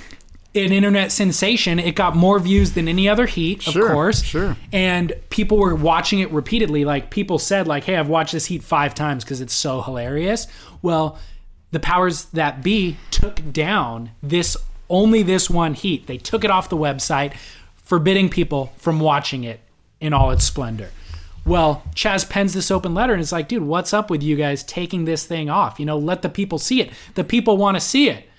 an internet sensation. It got more views than any other heat, Sure, of course. sure. And people were watching it repeatedly. Like people said, like, "Hey, I've watched this heat five times because it's so hilarious." Well, the powers that be took down this only this one heat. They took it off the website, forbidding people from watching it in all its splendor. Well, Chaz pens this open letter and it's like, dude, what's up with you guys taking this thing off? You know, let the people see it. The people want to see it.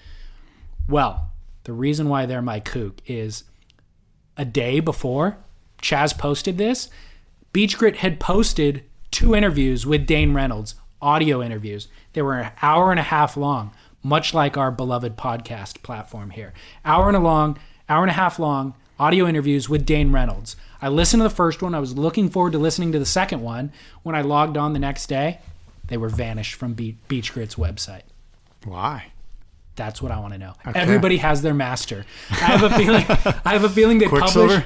Well, the reason why they're my kook is a day before Chaz posted this, Beach Grit had posted two interviews with Dane Reynolds, audio interviews. They were an hour and a half long, much like our beloved podcast platform here. Hour and a long, hour and a half long audio interviews with Dane Reynolds. I listened to the first one. I was looking forward to listening to the second one. When I logged on the next day, they were vanished from Be- Beach Grit's website. Why? That's what I want to know. Everybody has their master. I have a feeling. I have a feeling they publish. Quiksilver?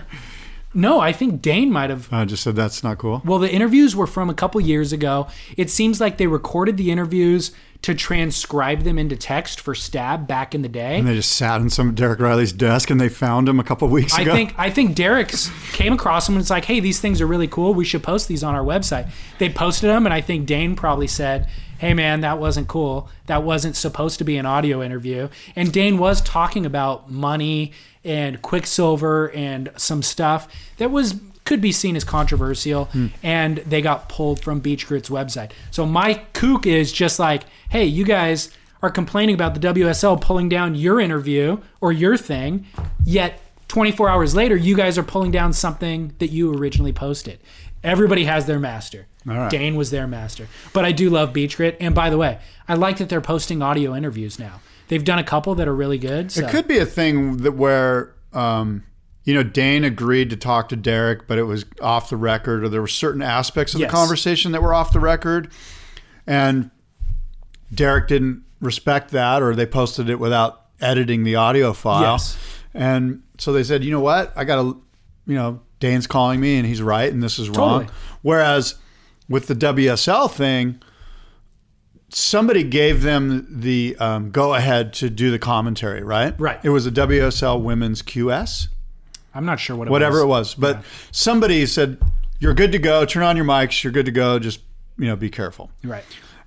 No, I think Dane might have. I just said that's not cool. Well, the interviews were from a couple years ago. It seems like they recorded the interviews to transcribe them into text for Stab back in the day. And they just sat in some Derek Rielly's desk and they found him a couple weeks I ago. think I think Derek's came across them and it's like, hey, these things are really cool. We should post these on our website. They posted them, and I think Dane probably said, "Hey, man, that wasn't cool. That wasn't supposed to be an audio interview." And Dane was talking about money and Quiksilver and some stuff that was could be seen as controversial, hmm. and they got pulled from Beach Grit's website. So my kook is just like, hey, you guys are complaining about the WSL pulling down your interview or your thing, yet 24 hours later, you guys are pulling down something that you originally posted. Everybody has their master. Right. Dane was their master. But I do love Beach Grit. And by the way, I like that they're posting audio interviews now. They've done a couple that are really good. So. It could be a thing that where um, you know Dane agreed to talk to Derek, but it was off the record, or there were certain aspects of Yes. the conversation that were off the record, and Derek didn't respect that, or they posted it without editing the audio file, Yes. and so they said, you know what, I got to, you know, Dane's calling me, and he's right, and this is wrong. Totally. Whereas with the WSL thing, somebody gave them the um, go ahead to do the commentary, right? Right. It was a WSL Women's QS, I'm not sure what it whatever was. it was, but somebody said you're good to go. Turn on your mics. You're good to go. Just you know, be careful. Right.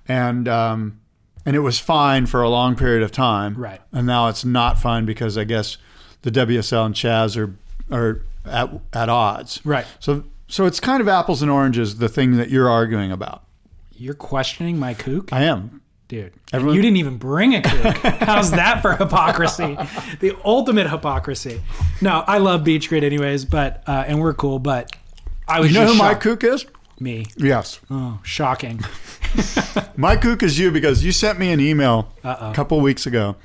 And um, and it was fine for a long period of time. Right. And now it's not fine because I guess the WSL and Chaz are are at at odds. Right. So so it's kind of apples and oranges. The thing that you're arguing about. You're questioning my kook? I am. Dude, Everyone- you didn't even bring a kook. How's that for hypocrisy? The ultimate hypocrisy. No, I love Beach Grit anyways, but uh, and we're cool, but I was You know who my shocked. kook is? Me. Yes. Oh, shocking. My kook is you because you sent me an email a couple weeks ago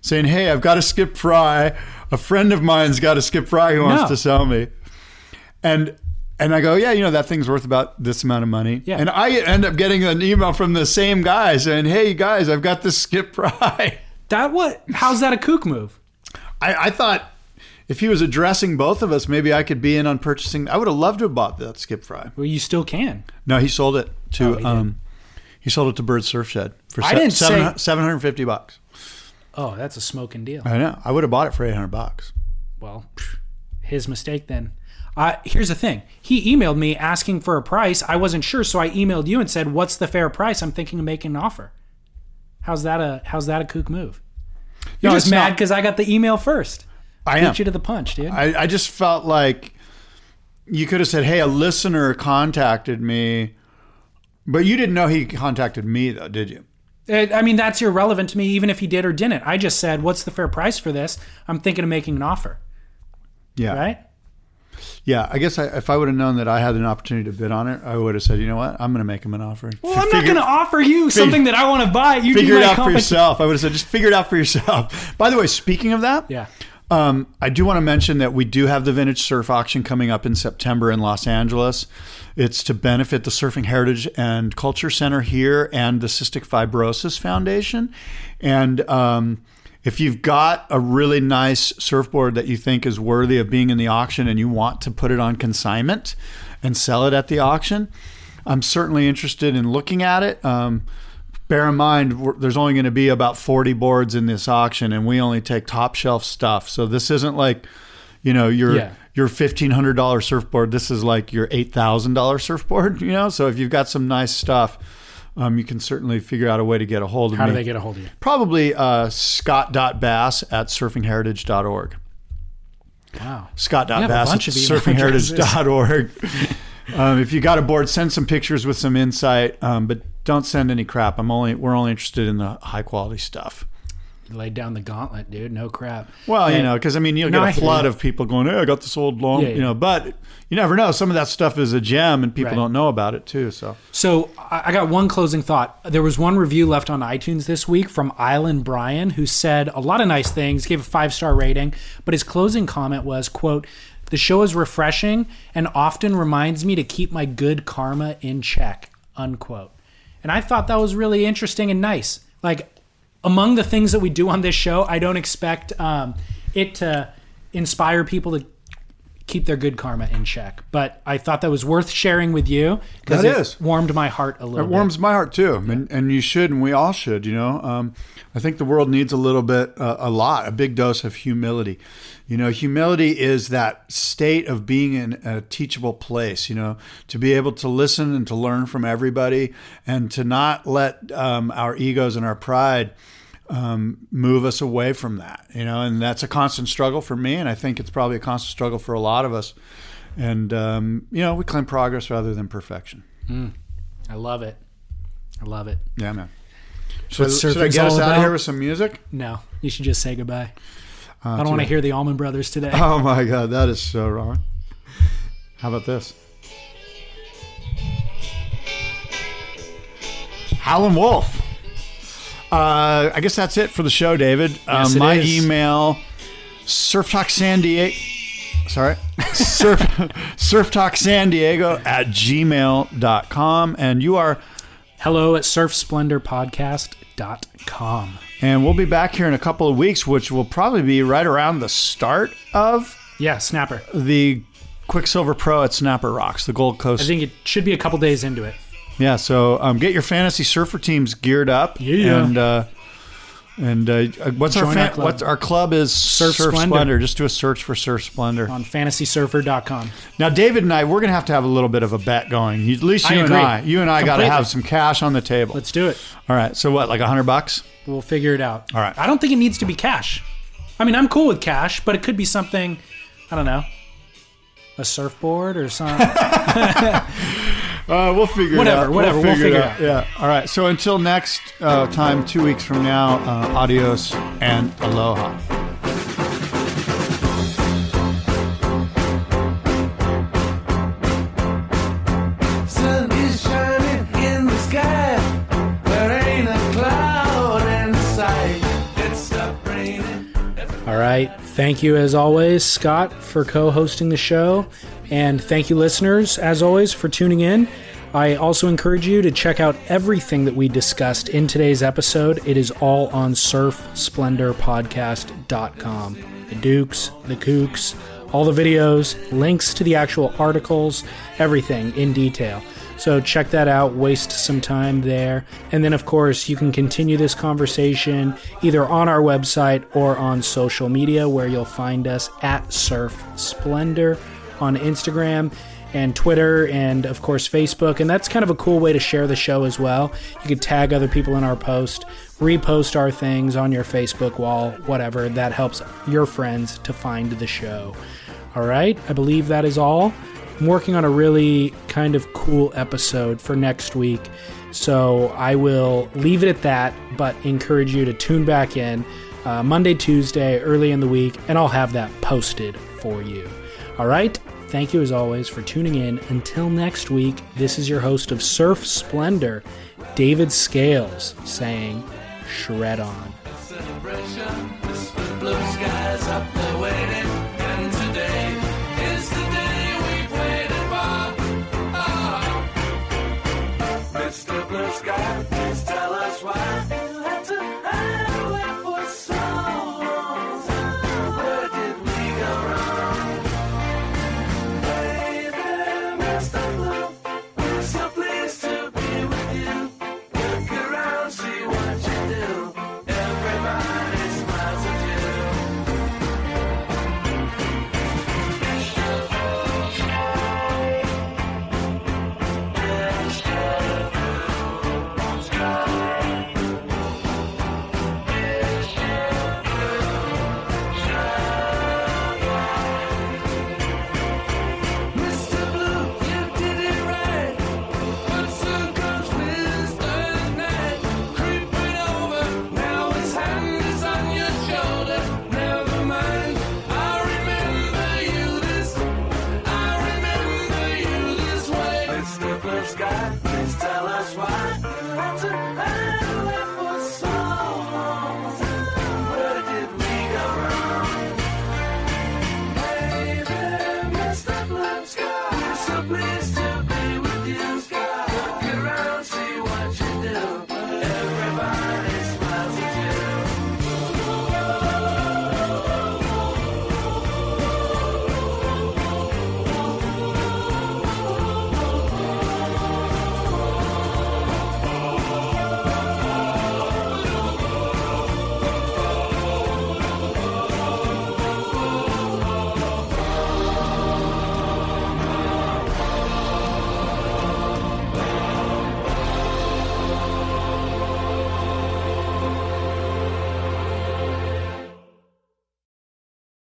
saying, "Hey, I've got a Skip Frye. A friend of mine's got a Skip Frye who wants No. to sell me." And and I go, "Yeah, you know that thing's worth about this amount of money." Yeah. And I end up getting an email from the same guy saying, "Hey, guys, I've got this skip fry." That what? How's that a kook move? I, I thought if he was addressing both of us, maybe I could be in on purchasing. I would have loved to have bought that Skip Frye. Well, you still can. No, he sold it to Oh, he um, he sold it to Bird Surf Shed for I didn't say- seven hundred fifty bucks. Oh, that's a smoking deal. I know. I would have bought it for eight hundred bucks. Well, his mistake then. Uh, here's the thing. He emailed me asking for a price. I wasn't sure, so I emailed you and said, "What's the fair price?" I'm thinking of making an offer. How's that a How's that a kook move? You're No, just it's mad because I got the email first. I am. You to the punch, dude. I, I just felt like you could have said, "Hey, a listener contacted me," but you didn't know he contacted me, though, did you? Uh, I mean, that's irrelevant to me, even if he did or didn't. I just said, "What's the fair price for this?" I'm thinking of making an offer, Yeah, right? Yeah. I guess I, if I would have known that I had an opportunity to bid on it, I would have said, "You know what? I'm going to make him an offer." Well, I'm not going to offer you something that I want to buy. You figure it out for yourself. I would have said, "Just figure it out for yourself." By the way, speaking of that, Yeah. Um, I do want to mention that we do have the Vintage Surf Auction coming up in September in Los Angeles. It's to benefit the Surfing Heritage and Culture Center here and the Cystic Fibrosis Foundation. And um, if you've got a really nice surfboard that you think is worthy of being in the auction and you want to put it on consignment and sell it at the auction, I'm certainly interested in looking at it. Um, bear in mind, there's only going to be about 40 boards in this auction, and we only take top shelf stuff. So this isn't like, you know, your Yeah. your $1,500 surfboard. This is like your $8,000 surfboard. You know, so if you've got some nice stuff, um, you can certainly figure out a way to get a hold of How me. How do they get a hold of you? Probably uh, scott.bass at surfingheritage.org. Wow. Scott.bass at bunch of email surfingheritage.org. um, if you got a board, send some pictures with some insight, um, but don't send any crap. I'm only we're only interested in the high quality stuff. Laid down the gauntlet, dude. No crap. Well, you know, because I mean, you'll No, get a flood of people going, "Hey, I got this old long," Yeah, yeah. you know. But you never know. Some of that stuff is a gem, and people Right. don't know about it too. So So I I got one closing thought. There was one review left on iTunes this week from Island Brian who said a lot of nice things, gave a five star rating, but his closing comment was, "quote The show is refreshing and often reminds me to keep my good karma in check." Unquote. And I thought that was really interesting and nice. Like among the things that we do on this show, I don't expect um, it to inspire people to keep their good karma in check. But I thought that was worth sharing with you because it is. warmed my heart a little it bit. warms my heart too, and, and you should, and we all should. You know, um, I think the world needs a little bit, uh, a lot, a big dose of humility. You know, humility is that state of being in a teachable place. You know, to be able to listen and to learn from everybody, and to not let um, our egos and our pride um, move us away from that. You know, and that's a constant struggle for me, and I think it's probably a constant struggle for a lot of us. And um, you know, we claim progress rather than perfection. I love it. I love it. Yeah, man. Should, should I get us out of here with some music? No, you should just say goodbye. Uh, I don't want to hear the Allman Brothers today. Oh my god, that is so wrong. How about this? Howlin' Wolf. Uh, I guess that's it for the show, David. Yes, um, my is. email, Surf Talk San Diego. Sorry, surf, surf talk san diego at gmail.com. And you are Hello at surfsplendorpodcast.com. And we'll be back here in a couple of weeks, which will probably be right around the start of Yeah, Snapper. the Quiksilver Pro at Snapper Rocks, the Gold Coast. I think it should be a couple days into it. Yeah, so um, get your fantasy surfer teams geared up. Yeah. And uh, and uh, what's our Join fan- our club. what's our club is Surf Splendor. Splendor. Just do a search for Surf Splendor. on fantasysurfer.com. Now, David and I, we're gonna have to have a little bit of a bet going. At least I you and agree. I, you and I, got to Completely. have some cash on the table. Let's do it. All right. So what? Like a hundred bucks? We'll figure it out. All right. I don't think it needs to be cash. I mean, I'm cool with cash, but it could be something, I don't know, a surfboard or something. Uh, we'll figure Whatever, it out. whatever, whatever we'll figure it out. Yeah. All right. So until next uh, time, two weeks from now, uh, adios and aloha. Sun is shining in the sky. There ain't a cloud in sight. It's stopped raining. All right. Thank you, as always, Scott, for co hosting the show. And thank you, listeners, as always, for tuning in. I also encourage you to check out everything that we discussed in today's episode. It is all on surfsplendorpodcast.com. The Dukes, the Kooks, all the videos, links to the actual articles, everything in detail. So check that out, waste some time there. And then, of course, you can continue this conversation either on our website or on social media, where you'll find us at Surf Splendor on Instagram and Twitter and, of course, Facebook. And that's kind of a cool way to share the show as well. You could tag other people in our post, repost our things on your Facebook wall, whatever. That helps your friends to find the show. All right, I believe that is all. I'm working on a really kind of cool episode for next week. So I will leave it at that, but encourage you to tune back in uh, Monday, Tuesday, early in the week, and I'll have that posted for you. All right, Thank you as always for tuning in. Until next week, this is your host of Surf Splendor, David Scales, saying, Shred on. Mr. Blue Sky.